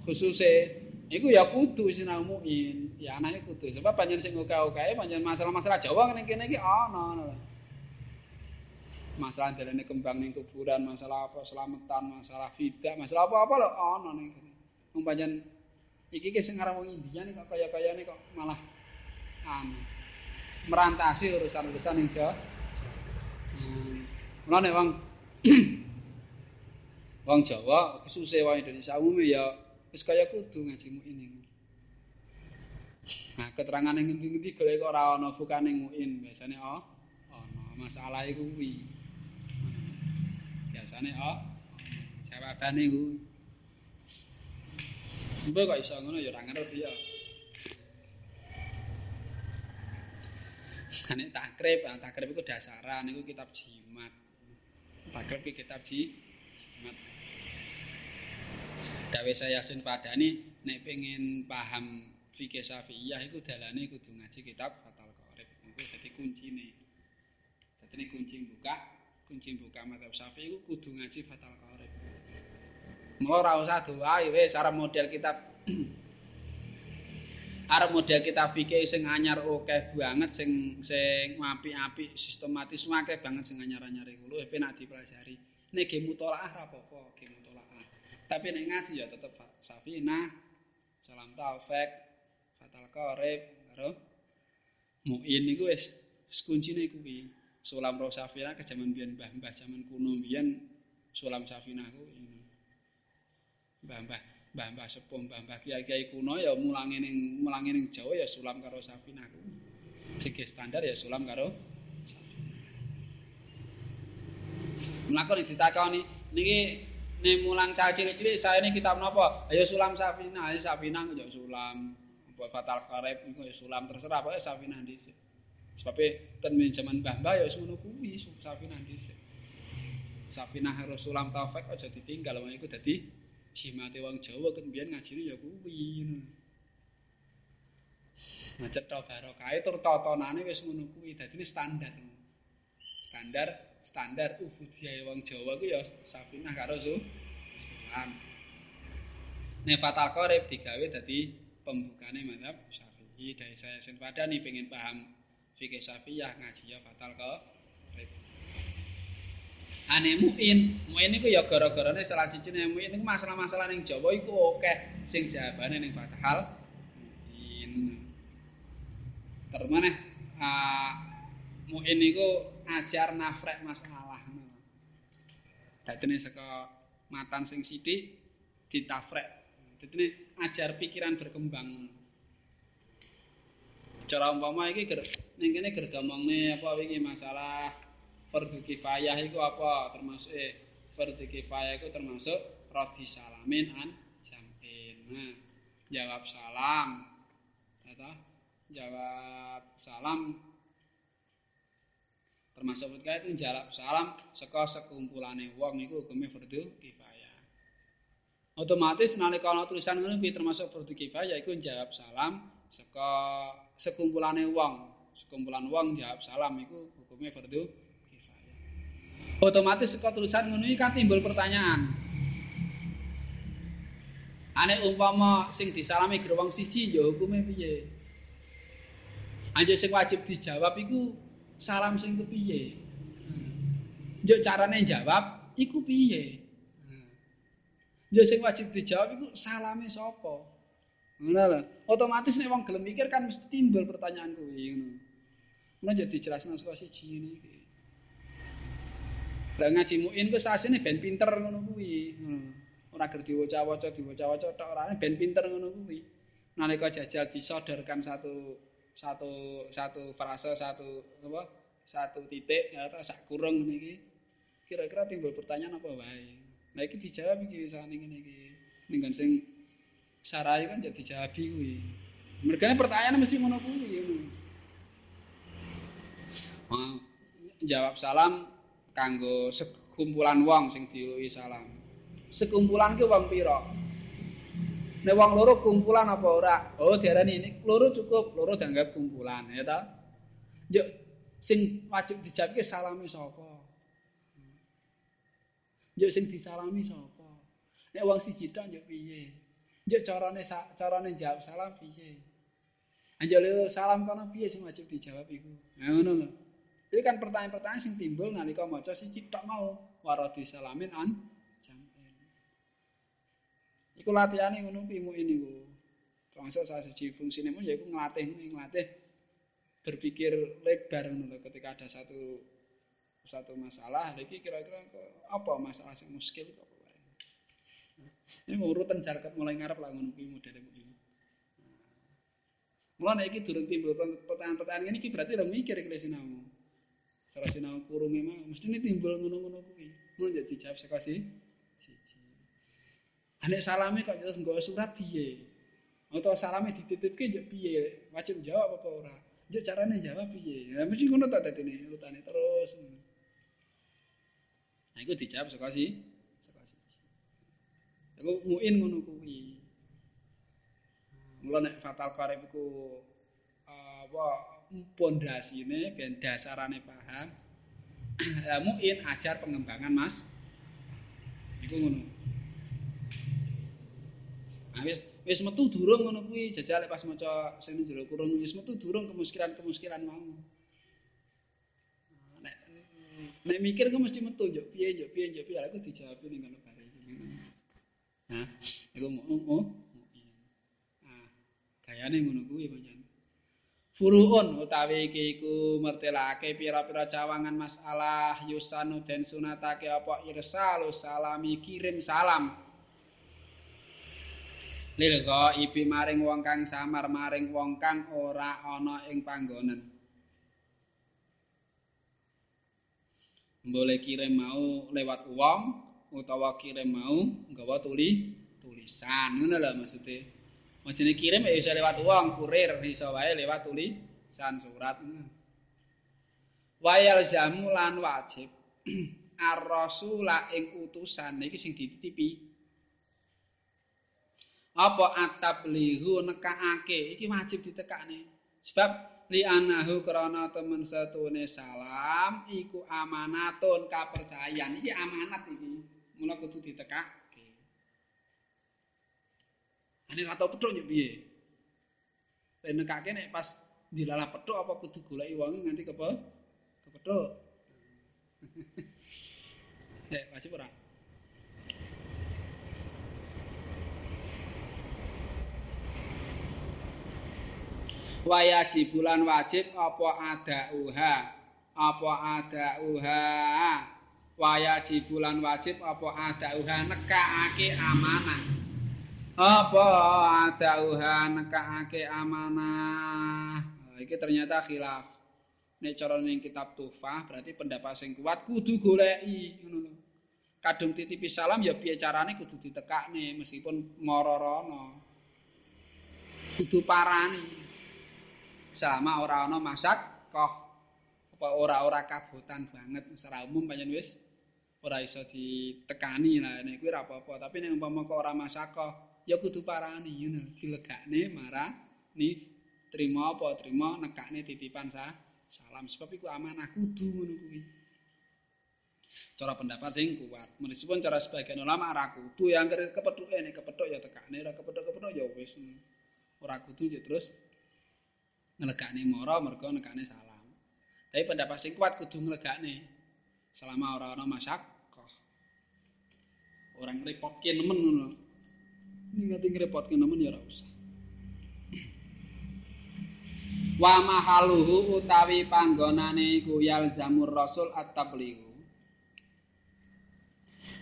khususnya iku ya kudu sinau muin. Ya anake kudu. Sebab panjen sing oke-oke panjen masalah-masalah Jawa ning kene iki ana ana masalah dalane kembang ning kuburan masalah apa selamatan masalah fidah masalah apa-apa lho ana ning kene Wong pancen iki ki sing aran wong India nih kok kaya-kayane kok malah anu merantasi urusan-urusan ning Jawa. Hmm. Mulane wong wong Jawa khususnya wong Indonesia umum ya wis kaya kudu ngaji ini. Nah, keterangan yang ngendi-ngendi golek kok ora ana bukane muin, biasane oh ana masalah iku kuwi. Biasane oh jawabane kuwi. Mbok kok iso ngono ya ora ngerti ya. Ane takrib, takrib iku dasaran niku kitab jimat. Takrib iki kitab jimat. Gawe saya Yasin Padani nek pengen paham fikih Syafi'iyah iku dalane kudu ngaji kitab Fathul Qorib. Iku dadi kuncine. Dadi kunci buka, kunci buka madzhab Syafi'i iku kudu ngaji Fathul Qorib. ora usah doa wis arep model kitab arep model kitab fikih sing anyar akeh banget sing sing apik-apik sistematis akeh banget sing anyar-anyar iku. Lho penak dipelajari. Nek ge mutolaah ra apa-apa ge mutolaah. Tapi nek ngaji ya tetep safina salam taufik fatal qarib karo muin niku wis kuncine kuwi sulam roh safina ke jaman biyen mbah-mbah jaman kuno biyen sulam safina kuwi mbah-mbah mbah-mbah sepuh mbah-mbah kiai-kiai kuno ya mulangi ning mulangi ning Jawa ya sulam karo Safinah ku. Sing standar ya sulam karo Mlakon ditakoni niki ne mulang cah cilik-cilik saya ini kitab napa? Ayo sulam Safinah, ayo Safinah yo sulam. Apa fatal karep ya sulam terserah pokoke Safinah dhisik. Sebab ten zaman mbah-mbah ya ngono kuwi Safinah dhisik. Safinah harus sulam taufik aja ditinggal wong iku dadi jimate wong Jawa kan biyen ngajine ya kuwi cetha barokah tur tatanane wis ngono kuwi dadine standar. Standar standar ubudiyah wong Jawa ku ya safinah karo su. Sulam. Qarib digawe dadi pembukane madzhab Syafi'i. Dari saya sen padani pengen paham fikih Syafi'iyah ngaji ya fatal qarib. ane muin muin iku ya gara-garane salah siji nek muin iku masalah-masalah ning Jawa iku akeh sing jawabane ning Fathal muin. Termane uh, muin iku ajar nafrek masalah. Dadine saka matan sing sithik ditafrek. Dadine ajar pikiran berkembang. Cara umpama iki ning kene ger apa iki masalah fardu kifayah itu apa? Termasuk eh fardu kifayah itu termasuk rodi salamin an jamin nah jawab salam. Kata jawab salam. Termasuk ketika itu jawab salam saka sekumpulane wong iku hukume fardu kifayah. Otomatis nalika ana tulisan ngono termasuk fardu kifayah iku jawab salam saka sekumpulane wong sekumpulan wong jawab salam iku hukume fardu otomatis saka tulisan ngono kan timbul pertanyaan. Ane umpama sing disalami gerowong siji ya hukume piye? Anjir sing wajib dijawab iku salam sing kepiye? Yo carane jawab iku piye? Yo sing wajib dijawab iku salame sapa? Ngono lho. Otomatis nek wong gelem mikir kan mesti timbul pertanyaan kuwi ngono. Ngono yo dijelasno saka siji ngene iki. Lah ngaji muin ku sasine ben pinter ngono kuwi. Ora ger diwaca-waca diwaca-waca tok ora ben pinter ngono kuwi. Nalika jajal disodorkan satu satu satu frase satu apa satu titik ya sak kurung ngene iki kira-kira timbul pertanyaan apa wae nah iki dijawab iki wisane ngene iki ning sing sarai kan jadi dijawab kuwi mergane pertanyaan mesti ngono kuwi jawab salam kanggo sekumpulan wong sing diuwi salam sekumpulan ki wong pira Nek wong loro kumpulan apa ora? Oh, diarani ini loro cukup, loro dianggap kumpulan, ya ta? Yo sing wajib dijawab ki salame sapa? Yo sing disalami sapa? Nek wong siji tok yo piye? Yo carane carane jawab salam piye? Anjale salam kono piye sing wajib dijawab iku? Ngono lho. Iki kan pertanyaan-pertanyaan sing timbul nalika maca siji tok mau waradi salamin an Iku latihane ngono kuwi mu ini ku. Termasuk salah siji fungsine mu yaiku nglatih nglatih berpikir lebar ngono ketika ada satu satu masalah. Lagi kira-kira apa masalah sing muskil kok ini urutan jarket mulai ngarep lah ngono kuwi modele kuwi Mulane iki durung timbul pertanyaan-pertanyaan ini iki berarti udah mikir iki sinau. Salah sinau kurunge mah mesti ini timbul ngono-ngono kuwi. Mun jadi jawab saka siji. Nek salame kok terus nggawa surat piye? Atau salame dititipke yo piye? Wajib jawab apa ora? Yo carane jawab piye? Ya mesti ngono ta dadine urutane terus. Nah iku dijawab saka si saka siji. Iku muin ngono kuwi. Mula nek fatal qarib iku apa pondasine ben dasarane paham. Lah muin ajar pengembangan Mas. Iku ngono. Nah, wis wis metu durung ngono kuwi jajal pas maca sing jero kurung wis metu durung kemuskilan-kemuskilan mau. Nek nek mikir kok mesti metu yo piye yo piye yo piye aku dijawab ning ngono bare. Nah, iku mau Nah, gayane ngono kuwi pancen. Furuun utawi iki iku mertelake pira-pira cawangan masalah yusanu den sunatake apa irsalu salami kirim salam. lilga ibi maring wong kang samar maring wong kang ora ana ing panggonan boleh kirim mau lewat wong utawa kirim mau nggawa tuli tulisan ngono lho maksude majene kirim ya iso lewat wong kurir iso wae lewat tulisan surat. Wayal jamu lan wajib. Ar-rasula ing utusan iki sing dititipi. Apa atablihu nekaake iki wajib ditekane sebab li anahu krana temen setune salam iku amanatun kapercayan iki amanat iki. Mula kudu ditekake ane ora tau petuk piye? Nek nekake nek pas dilalah petuk apa kudu goleki wong nganti kepe kepethuk Eh, wajib ora? wajib bulan wajib apa ada uha? Apa ada uha? Wajib bulan wajib apa ada uha? Nekaake amanah apa ada uha nekaake amanah? Nah, iki ternyata khilaf. Nek cara ning kitab tufah berarti pendapat sing kuat kudu goleki ngono lho. Kadung titipi salam ya piye carane kudu ditekakne meskipun marorono kudu parani. Selama ora ana masak kok apa ora-ora kabutan banget secara umum panjen wis ora iso ditekani lah nek kuwi ora apa-apa. Tapi nek umpama kok ora masak kok ya kudu parani ngono dilegakne marah ni trima apa trima nekakne titipan sa salam sebab iku amanah kudu ngono kuwi Cara pendapat sing kuat. Meskipun cara sebagian ulama ora kudu yang kepethuk ini kepethuk ya tekane ora kepethuk-kepethuk ya wis. Ora kudu ya terus ngelegakne mara mergo nekane salam. Tapi pendapat sing kuat kudu ngelegakne selama ora ana masyakkah. Orang repotke nemen ngono. Ngati ngrepotke nemen ya usah. Wa mahaluhu utawi panggonane iku yalzamur rasul at-tabligh.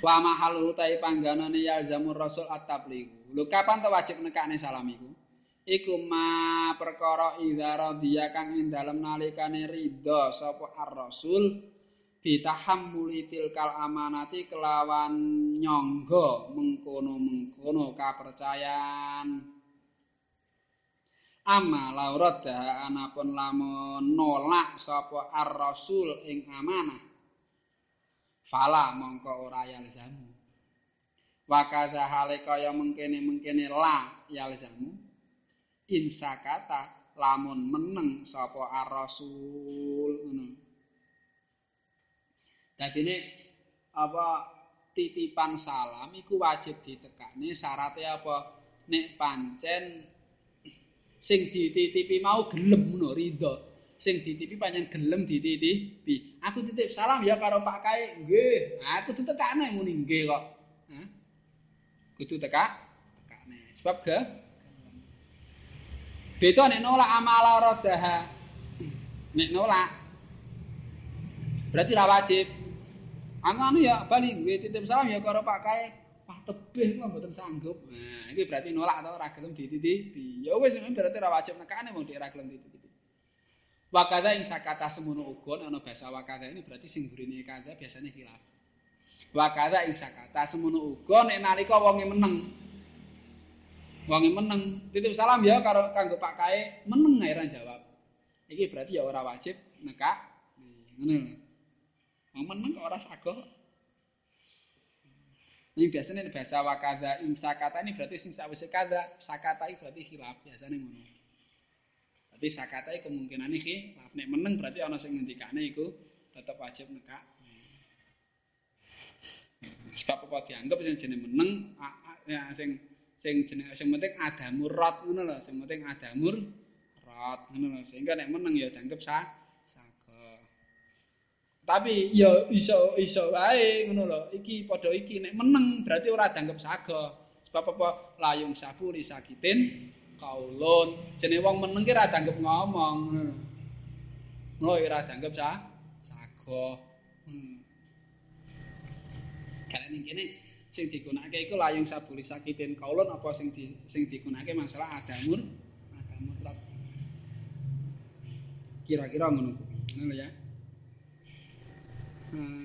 Wa mahaluhu utawi panggonane yalzamur rasul at-tabligh. Lho kapan to wajib nekane salam iku? Iku ma perkara idza radhiya kang ing dalem nalikane ridha sapa ar-rasul bitahammuli tilkal amanati kelawan nyangga mengkono-mengkono kapercayan. amma lauradha anapun lamun nolak sapa ar-rasul ing amanah. Fala mongko ora yalzamu wa kadza hale kaya mengkene-mengkene la yalzamu insakata lamun meneng sapa ar-rasul ngono dadine apa titipan salam iku wajib ditekani syaratnya apa? Nek pancen sing dititipi mau gelem ngono ridho. Sing dititipi pancen gelem dititipi. Aku titip salam ya karo Pak Kae nggih. Aku ditekane muni nggih kok. Kudu teka tekane sebab ge beda nek nolak amala rodaha. Nek nolak berarti ra wajib anu ya bali nggih titip salam ya karo Pak Kae Wah tebih kok mboten sanggup. Nah, iki berarti nolak atau ora gelem dititipi. Ya wis berarti ora wajib nekane mung ora gelem dititipi. Wakada ing sakata semono uga ana basa wakada ini berarti sing burine kada biasanya khilaf. Wakada ing sakata semono uga nek nalika wonge meneng. Wonge meneng, titip salam ya karo kanggo Pak Kae, meneng ae jawab. Iki berarti ya ora wajib nekak. Ngono lho. Meneng kok ora sago. Ini biasanya bahasa wakada imsakata ini berarti sing sawise kada sakata ini berarti khilaf biasanya ngono. Berarti sakata ini kemungkinan ini khilaf. Nek meneng berarti ana sing ngendikane iku tetep wajib nekak. Sebab apa dianggap sing jenenge meneng ya sing sing jenenge sing penting ada murad ngono lho, sing penting ada murad ngono lho. Sehingga nek meneng ya dianggap sah Tapi ya iso iso wae ngono lho. Iki padha iki nek meneng berarti ora dianggap saga. Sebab apa? Layung sapu li sakitin kaulun. Jenenge wong meneng ki ora dianggap ngomong ngono lho. Ngono ora dianggap sa saga. Hmm. Kale ning kene sing digunakake iku layung sapu li sakitin kaulun apa sing di, sing digunakake masalah adamur adamur kira-kira ngono. Ngono ya. Hmm.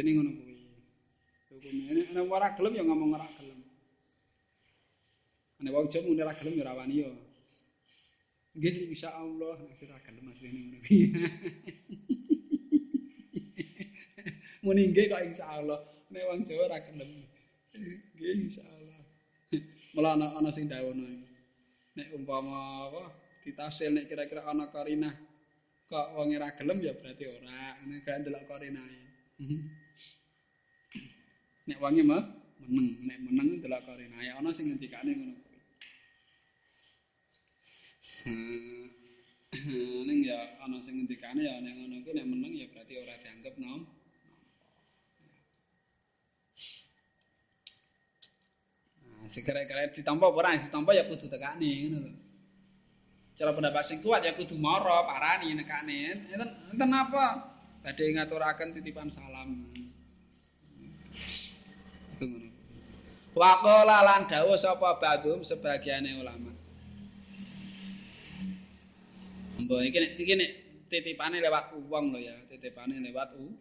Ning ngono kuwi. Hukume nek ana ora gelem ya ngomong ora gelem. Nek wong Jawa muni ora gelem ya ora ya. Nggih insyaallah nek sira gelem asline ngono kuwi. Muni nggih kok insyaallah nek wong Jawa ora gelem. Nggih insyaallah. Mula ana ana sing dawono. Nek umpama apa ditafsir nek kira-kira ana karinah kok wong ora gelem ya berarti ora. Nek gak ndelok korinae nek wonge mah meneng. Nek meneng ndelok korinae ana sing ngendikane ngono kuwi. Hmm. ning ya ana sing ngendikane ya nek ngono kuwi nek meneng ya berarti ora dianggap nom. Nah, sekere-kere ditampa ora? Ditampa ya kudu tekane ngono lho. Cara pendapat sing kuat ya kudu mara parani nekane. Enten enten apa? Badhe ngaturaken titipan salam. Waqala lan dawuh sapa badhum sebagiane ulama. Mbok iki nek iki nek titipane lewat uang lho ya titipane lewat u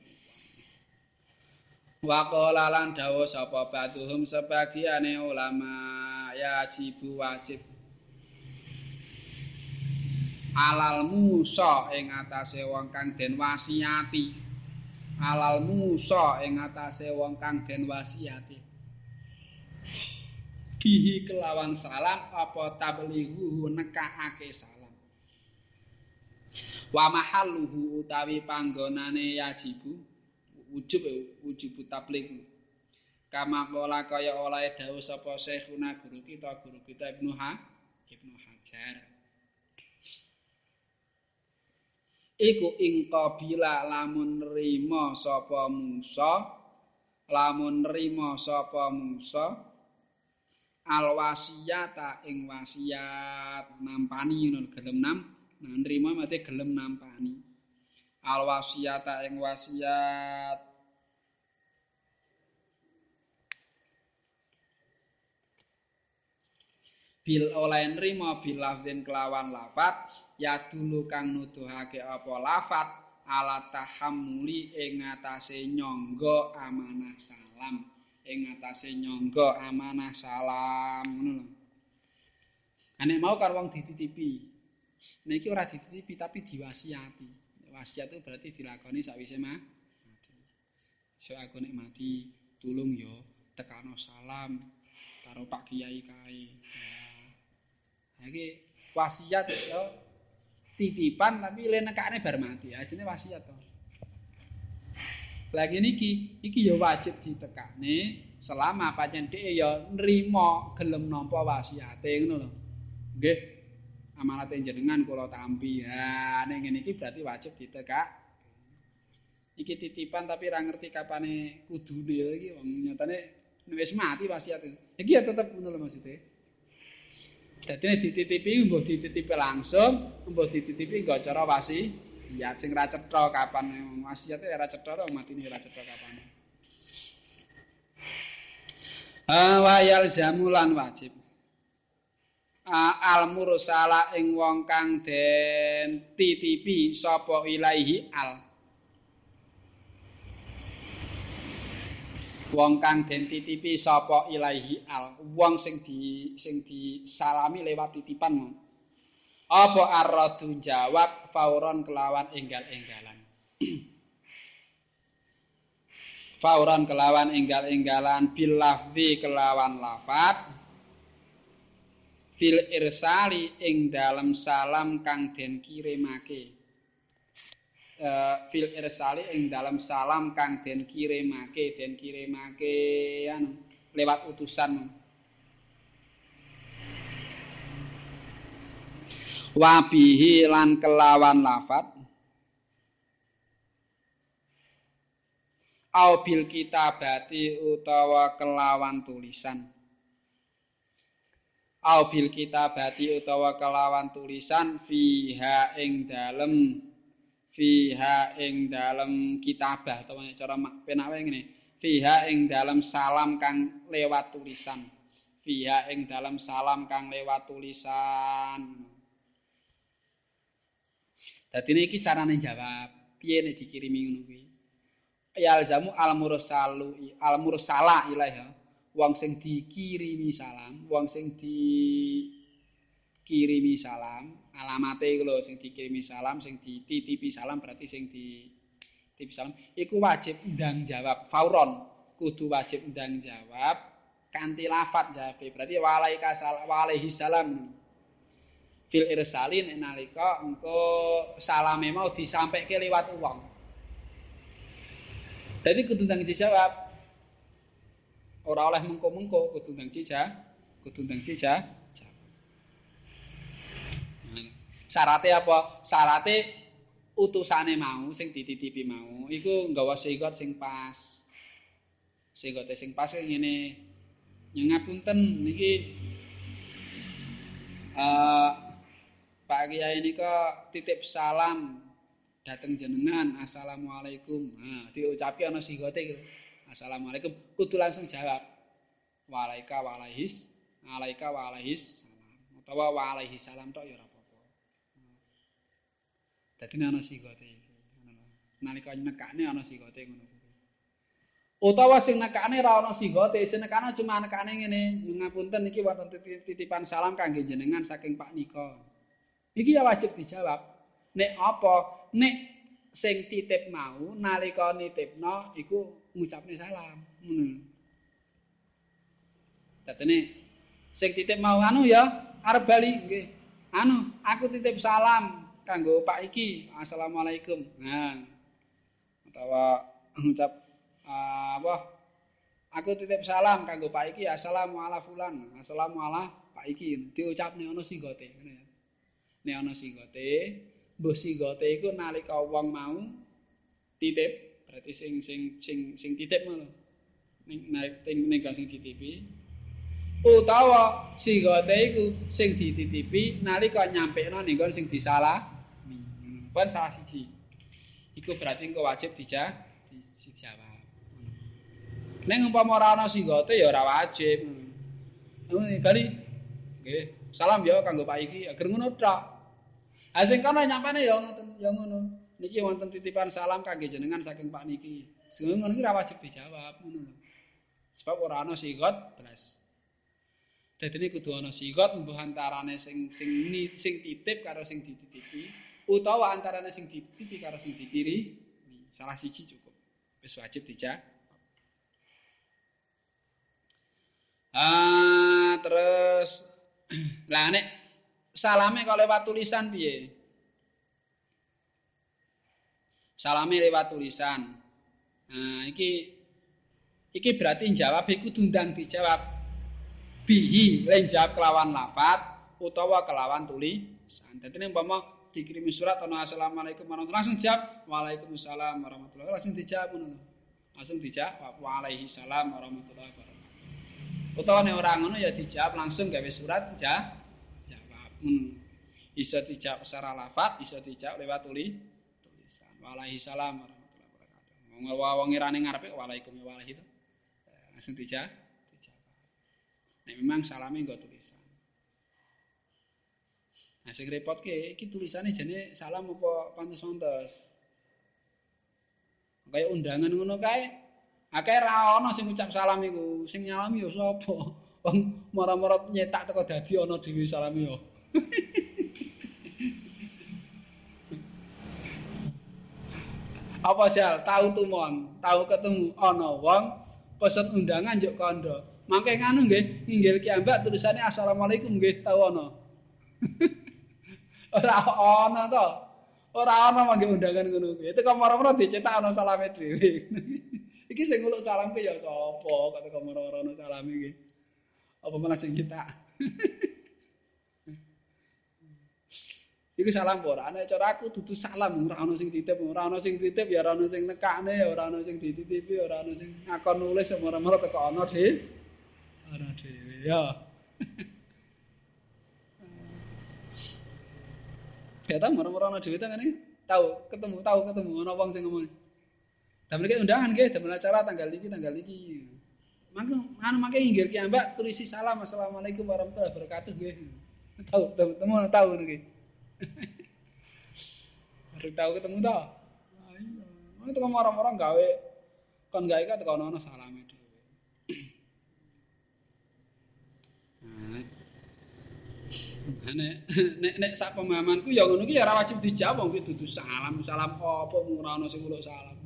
Waqala lan dawuh sapa badhum sebagiane ulama. Ya wajib alal musa ing atase wong kang den wasiati. Alal musa ing atase wong kang den wasiati. Bihi kelawan salam apa tablighu nekake salam? Wa mahalluhu utawi panggonane yajibu wujub wujub tabligh kama kala kaya oleh dawuh sapa syekhuna guru kita guru kita Ibnu Ha Ibnu Hajar iku ing qabila lamun nrimo sapa Musa lamun nrimo sapa Musa al wasiyata ing wasiat nampani ngono gelem nam nrimo mate gelem nampani. Al wasiyata ing wasiat. Bil oleh nrimo bil lafzin kelawan lafat ya dulu kang nuduhake apa? Lafat ala tahammuli ing ngatasé nyangga amanah salam. Ing ngatasé nyangga amanah salam ngono lho. Ane mau karo wong dititipi. Niki ora dititipi tapi diwasiati. Wasiat itu berarti dilakoni sakwise mati. So aku nek mati tulung yo tekano salam karo Pak Kiai kae. Iki wasiat ya titipan tapi le nekane bar mati. Ajene wasiat to. Lagi niki iki ya wajib ditekane selama pancen dhek ya nrimo gelem nampa wasiate ngono lho. Nggih amanate jenengan kula tampi. Ha ning ngene iki berarti wajib ditekak. Iki titipan tapi ora ngerti kapane kudune iki wong. Nyatane wis mati wasiat iki ya tetep ngono lho maksudnya Dadi dititipi mbuh dititipi langsung, mbuh dititipi nggo cara wasi. Iya sing ra cetha kapan wasiate ora cetha ora matine ora cetha kapan. Ah wayal zamulan wajib. al mursala ing wong kang den titipi sapa ilahi al wong kang den titipi sapa ilahi al wong sing di sing disalami lewat titipan. Apa arradu jawab fauron kelawan enggal-enggalan? Fauron kelawan enggal-enggalan bil lafzi kelawan lafat fil irsali ing dalam salam kang den kirimake fil irsali ing dalam salam kang den kirimake den kirimake anu lewat utusan. Wabihi lan kelawan lafat. Au bil kitabati utawa kelawan tulisan. Au bil kitabati utawa kelawan tulisan fiha ing dalem fiha ing dalem kitabah utawa cara penak wae ngene fiha ing dalem salam kang lewat tulisan fiha ing dalem salam kang lewat tulisan Dadi iki carane jawab, piye nek dikirimi ngono kuwi. Ya alzamu al mursalu al mursala ilaiha. Wong sing dikirimi salam, wong sing dikirimi salam, alamate iku lho sing dikirimi salam sing dititipi salam berarti sing dititipi salam iku wajib ndang jawab fauron kudu wajib ndang jawab kanthi lafat jawab berarti walaika salam walaihi salam fil irsalin nalika engko salame mau disampaike liwat wong Jadi kudu ndang dijawab. Ora oleh mengko-mengko kudu ndang dijawab, kudu ndang dijawab. Syaratnya apa? Syaratnya utusane mau sing dititipi mau iku nggawa sigot sing pas. Sigote sing pas ngene. Nyengapunten niki uh, Pak Kiai nika titip salam dateng jenengan assalamualaikum. Nah, diucapke ana sigote. Assalamualaikum kudu langsung jawab. Walaika walaihis, alaika walaihis salam. Utawa walaihi salam tok ya Dadi ana sigote iki. Nalika nekane ana sigote ngono kuwi. Utawa sing nekane ora ana sigote, sing nekane cuma nekane ngene, ngapunten iki wonten titipan salam kangge jenengan saking Pak Niko. Iki ya wajib dijawab. Nek apa? Nek sing titip mau nalika nitipno iku ngucapne salam. Ngono. Dadene sing titip mau anu ya arep bali nggih. Anu, aku titip salam kanggo Pak iki. Assalamualaikum. Nah. Utawa ngucap uh, apa? Aku titip salam kanggo Pak iki. Assalamualaikum fulan. Assalamualaikum Pak iki. Diucapne ana singgote. Nek ana singgote, mbuh singgote iku nalika wong mau titip, berarti sing sing sing sing titip ngono. Ning ning sing titipi, utawa sigote iku sing dititipi nalika nyampekno ning sing disalah pun salah siji. Iku berarti engko wajib dija dijawab ning umpama ora ana sigote ya ora wajib. Ngono bali. Nggih. Salam ya kanggo Pak iki. Agar ngono tok. Ha sing kono nyampane ya ngoten ya ngono. Niki wonten titipan salam kangge jenengan saking Pak niki. Sing ngono iki ora wajib dijawab ngono sebab ora ana sigot belas. Dadi kudu ana sigot mbuh antarane sing sing sing titip karo sing dititipi utawa antarane sing dititipi karo sing dikiri salah siji cukup. Wis wajib dijak. Ah terus lah nek salame kok lewat tulisan piye? Salame lewat tulisan. Nah iki iki berarti jawab iku tundang dijawab bihi lain jawab kelawan lafat utawa kelawan tulisan. Dadi umpama dikirimi surat ana assalamualaikum warahmatullahi langsung jawab waalaikumsalam warahmatullahi langsung dijawab ngono. Langsung dijawab waalaihi salam warahmatullahi wabarakatuh. Utawa nek ora ngono ya dijawab langsung gawe surat ja jawab. Hmm. Bisa dijawab secara lafat, bisa dijawab lewat tuli tulisan. Waalaihi salam warahmatullahi wabarakatuh. Wong wong irane ngarepe waalaikum itu. Langsung dijawab. Nek memang salame nggo tulisan. Nah sing repot ke iki tulisane jane salam apa pantes-pantes. Kayak undangan ngono kae. Akeh ra ana sing ngucap salam iku, sing nyalami ya sapa? Wong mara-mara nyetak teko dadi ana dhewe salami yo. apa sih tahu tumon, tahu ketemu ana wong pesen undangan njuk kandha. Mangke nganu nggih, inggil kiambak tulisane assalamualaikum nggih tau ana. Ora ana to. Ora ana mangke undangan ngono kuwi. Itu kamar-kamar dicetak ana salame dhewe. iki sing nguluk salam ya sapa? Kok teko kamar-kamar ana salame iki. Apa malah sing kita? Iku salam ora ana cara aku dudu salam ora ana sing titip, ora ana sing titip ya ora ana sing nekakne, ora ana sing dititipi, ora ana sing ngakon nulis semara-mara teko ana sih. ora dhewe ya. Ya ta marang-marang ana dhewe ngene. Tahu, ketemu, tahu ketemu ana wong sing ngomong. Damel iki undangan nggih, damel acara tanggal iki, tanggal iki. Mangke anu mangke inggil ki Mbak tulisi salam Assalamualaikum warahmatullahi wabarakatuh nggih. Tahu, ketemu tahu niki. Baru tahu ketemu ta. Ayo. Itu marang-marang gawe kon gawe ka tekan ana salame nek nek nek sak pemahamanku ya ngono ki ya ora wajib dijawab wong dudu salam. Salam apa ora ana sing uluk salam.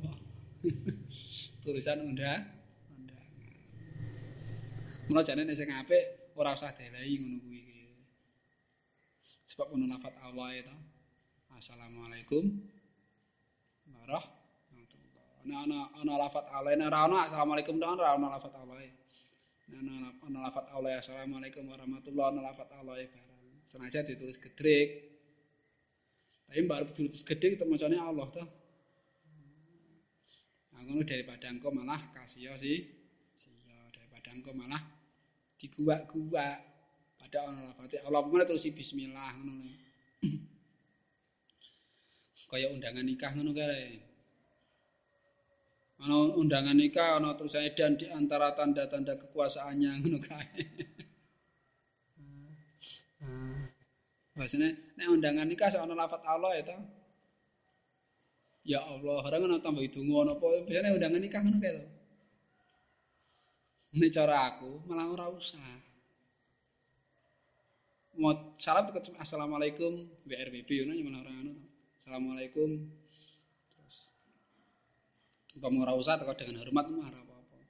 Tulisan unda unda mulane nek sing apik ora usah dilehi ngono kuwi sebab ono lafat Allah itu assalamualaikum warahmatullahi. Ana ana ana lafat Allah ora ana assalamualaikum ora ana lafat Allah. Ana ana lafat Allah assalamualaikum warahmatullahi Allah senajan ditulis gedrik. Tapi baru ditulis gedrik kita macamnya Allah tuh nah, daripada engkau malah kasih sih siya daripada engkau malah diguak-guak. Pada Allah fatih Allah. Mana tulis Bismillah ngono kaya undangan nikah ngono kare ana undangan nikah ana tulisannya dan di antara tanda-tanda kekuasaannya ngono kae Bahasane nek undangan nikah sak ana Allah ya Ya Allah, ora ngono tambah donga napa biasane undangan nikah ngono kae to. Nek cara aku malah ora usah. Mau salam tetep assalamualaikum BRBB ngono malah ora ngono. Assalamualaikum. Terus kamu ora usah teko dengan hormat mah apa-apa.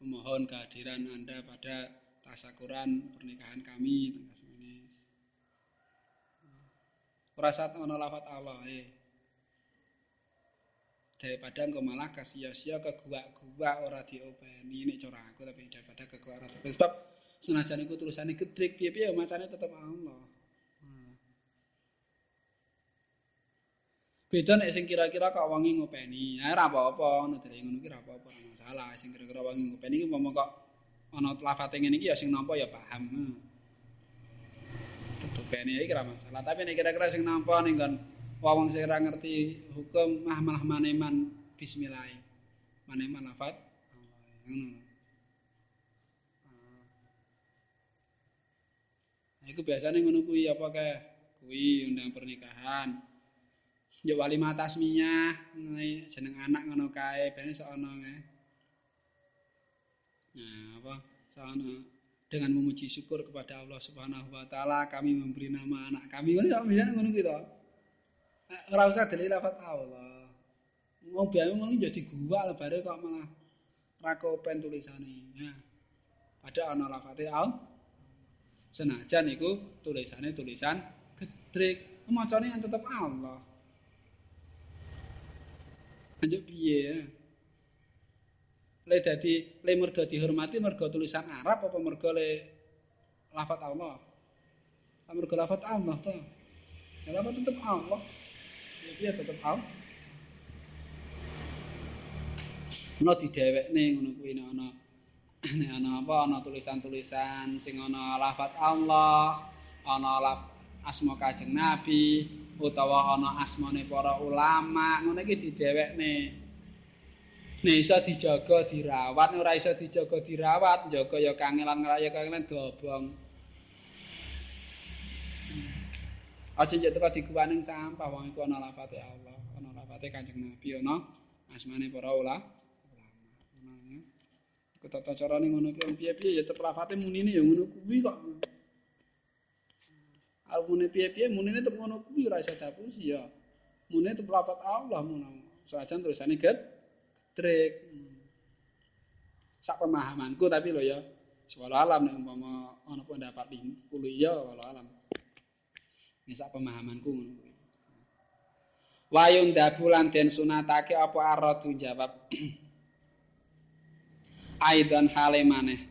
Memohon kehadiran Anda pada tasakuran pernikahan kami ora sat ana lafat Allah eh. daripada engko malah kasia-sia ke gua-gua ora diopeni nek cara aku tapi daripada ke gua ora sebab senajan iku tulisane gedrik piye-piye macane tetep Allah hmm. beda nek sing kira-kira kok wangi ngopeni ya ora apa-apa ngono dene ngono ki ora ora masalah sing kira-kira wangi ngopeni umpama kok ana lafate ngene iki ya sing nampa ya paham hmm. Tutupeni iki ora masalah tapi nek kira-kira sing nampa ning wong sing ora ngerti hukum mah malah maneman bismillah. Maneman lafat ngono. Nah, iku biasane ngono kuwi apa kae? Kuwi undang pernikahan. Ya wali matasminya, jeneng anak ngono kae, ben iso ana Nah, apa? Sono dengan memuji syukur kepada Allah Subhanahu wa taala kami memberi nama anak kami. Ngono ya biasane ngono gitu. ora usah deli lafat Allah. Wong biyen ngono jadi gua lebare kok malah ra kopen tulisane. Ya. Padahal ana lafate Allah. Senajan iku tulisane tulisan gedrik, macane yang tetep Allah. Anjuk piye ya? Le dadi le mergo dihormati mergo tulisan Arab apa mergo le lafat Allah? Mergo lafat Allah to. Ya lafat tetep Allah. Iya tetep au. Ono didhewekne ngono kuwi ana nek ana apa ana tulisan-tulisan sing ana lafat Allah, ana laf asma Kanjeng Nabi utawa ana asmane para ulama, ngono iki didhewekne. Nek iso dijaga dirawat, ora iso dijaga dirawat, jaga ya kangelan ngraya kangelan dobong. Aja njek teko diguwaning sampah wong iku ana lafate Allah, ana lafate Kanjeng Nabi ana asmane para ulama. Iku tata carane ngono kuwi piye-piye ya tetep lafate munine ya ngono kuwi kok. Almune piye-piye munine tetep ngono kuwi ora iso dapusi ya. Munine tetep lafat Allah ngono. Senajan tulisane get trik. Sak pemahamanku tapi lho ya. Swala alam nek umpama ana pendapat 10 ya wala alam. Nisa pemahamanku ngono kuwi. Wayun dabulan den sunatake apa aradu jawab. Aidan hale maneh.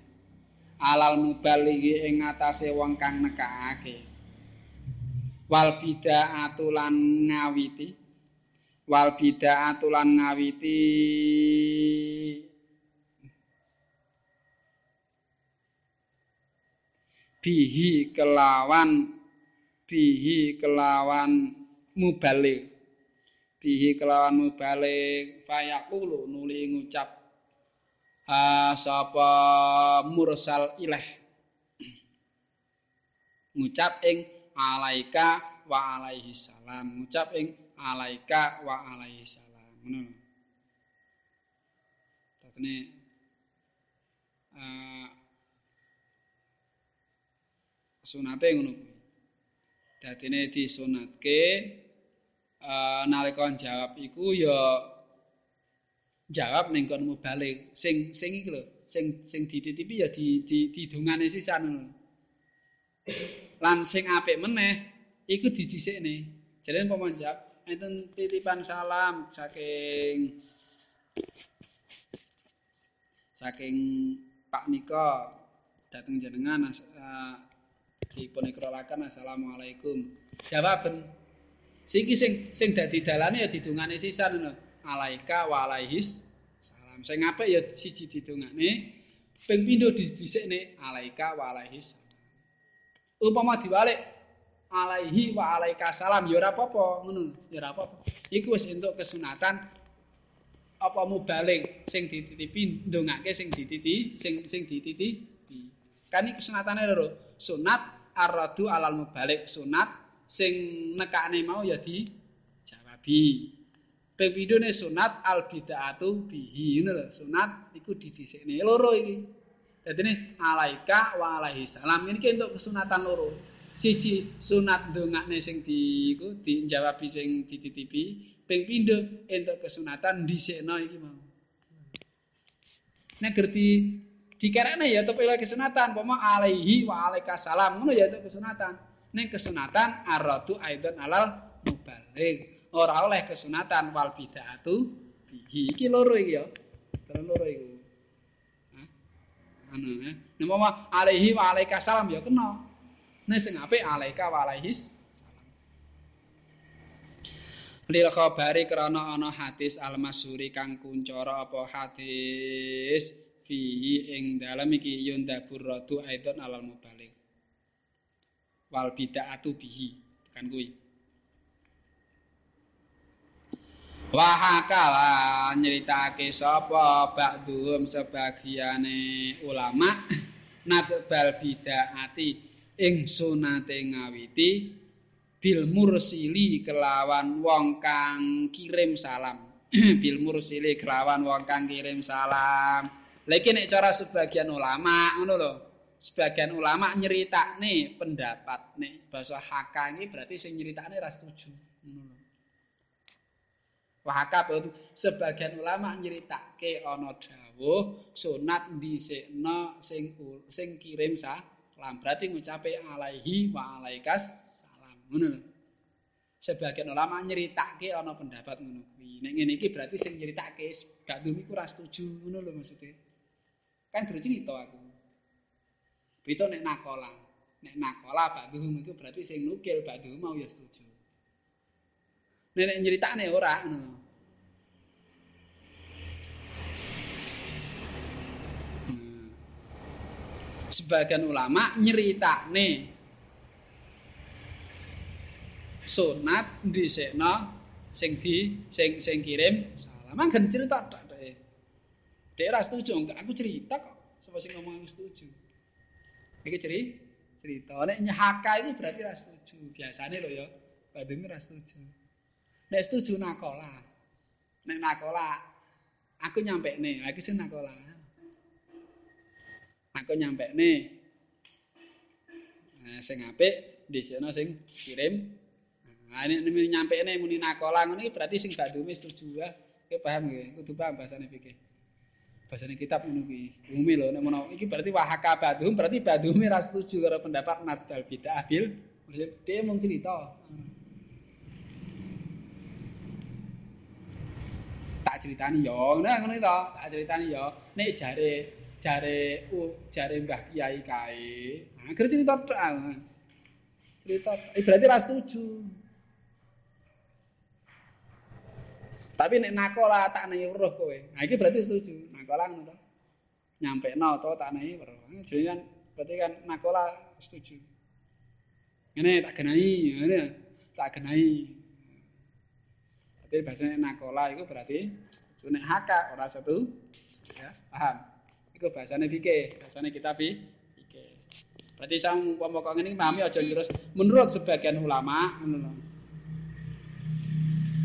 Alal mubalighi ing ngatasé wong kang nekake. Wal bid'atu lan ngawiti. Wal bid'atu lan ngawiti. Bihi kelawan bihi kelawan mubalik. Bihi kelawan mubalik fayaqulu nuli ngucap sapa mursal ilah ngucap ing alaika wa alaihi salam. Ngucap ing alaika wa alaihi salam. Ngono Tatene uh, sunate ngono dadine disunatke uh, nalika jawab iku ya jawab ning kon mubalik. Sing sing iki lho sing sing dititipi ya di di didungane sisan lan sing apik meneh iku didhisikne. Umpama jawab enten titipan salam saking saking Pak Niko dateng jenengan uh, dipun ikrolaken assalamualaikum. Jawaban siki sing sing dadi dalane ya didungane sisan ngono. Alaika wa alaihis salam. Sing apik ya siji didungane ping pindho dibisikne alaika wa alaihis upama diwalik alaihi wa alaika salam. Ya ora apa-apa ngono ya ora apa-apa. Iku wis entuk kesunatan apa mubalik sing dititipi ndongake sing dititi sing sing dititi. Kan iki kesunatane lho sunat arradu alal mubalik sunat sing nekane mau ya di jawabi ping pindhone sunat al bidaatu bihi ngono lho. Sunat iku didhisikne loro iki. Dadine alaika wa alaihi salam. Ini ki untuk kesunatan loro siji sunat ndongakne sing di iku dijawabi sing dititipi. Ping pindho entuk kesunatan dhisikno iki mau. Nek ngerti dikerekne ya tetep ila kesunatan pomo alaihi wa alaika salam ngono ya itu kesunatan. Ning kesunatan aradu aidan alal mubalik ora oleh kesunatan wal bid'atu bihi. Iki loro iki ya. Terus loro iku. Anu ya. Nek alaihi wa alaika salam ya kena nek sing apik alaika wa alaihi Lil khabari krana ana hadis al masyhuri kang kuncara apa hadis fihi ing dalem iki yundabur radu aidon alal mubalik. Wal bid'atu bihi kan kuwi. Wahakala nyeritake sapa ba'dhum sebagiane ulama nadbal bid'ati ing sunate ngawiti bil mursili kelawan wong kang kirim salam. Bil mursili kelawan wong kang kirim salam. Lagi nek cara sebagian ulama ngono lho. Sebagian ulama nyeritakne pendapat. Nek bahasa haka ini berarti sing nyeritakne ra setuju. Ngono lho. Wahaka sebagian ulama nyeritake ana dawuh sunat dhisikno sing sing kirim salam berarti ngucape alaihi wa alaikas ngono sebagian ulama nyeritake ana pendapat ngono kuwi. Nek ngene iki berarti sing nyeritake gak dumi ku ora setuju. Ngono lho maksudnya. Kan bercerita aku. Bito nek nakola. Nek nakola badhum iku berarti sing nukil badhum mau ya setuju. Nek nyeritane ora ngono sebagian ulama nyeritane sunat dhisikno sing di sing sing kirim salam. Kan cerita tak dek ora setuju enggak. Aku cerita kok. Sapa sing ngomong aku setuju? Iki ceri cerita. Nek nyahaka itu berarti ora setuju. Biasane lho ya badhe ora setuju. Nek setuju nakola. Nek nakola aku nyampe nih lagi sing nakola aku nyampe nih nah, sing apik sana sing kirim Nah, ini, ini nyampe ini muni nakola ini berarti sing badumi setuju ya. Oke paham ya? Kudu paham bahasane fikih. Bahasane kitab ngono kuwi. Umi lho nek menawa iki berarti wahaka badum berarti badumi ra setuju karo pendapat nadal bidah bil. Dia mung cerita. Tak ceritani yo, nah ngono to, tak ceritani yo. Nek jare jare uh, jare Mbah Kiai kae. Nah, cerita tok. Cerita, eh, berarti ra setuju. Tapi nek nakola tak nahi weruh kowe. Nah iki berarti setuju. Nakola ngono to. Nyampe no to tak nahi weruh. Jadi kan berarti kan nakola setuju. Ngene tak genai, ngene tak genai. Tapi bahasanya nakola itu berarti setuju. Nek haka ora satu. Ya, paham. Iku bahasane fikih, bahasane kita fikih. Berarti sang pokok ini pahami aja terus menurut sebagian ulama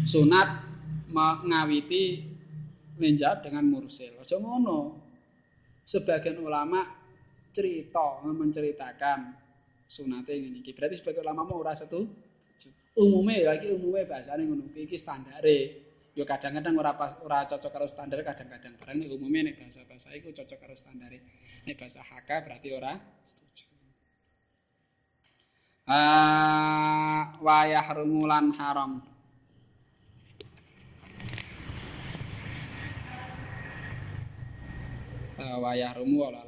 sunat ngawiti menjawab dengan mursil. Aja ngono. Sebagian ulama cerita menceritakan sunate ngene iki. Berarti sebagian ulama mau ora setu umume lagi umume bahasane ngono iki standare. Yo kadang-kadang ora pas ora cocok karo standar kadang-kadang barang nek umume nek bahasa-bahasa iku cocok karo standare. Nek bahasa haka berarti ora setuju. Ah wa haram. wayah rumu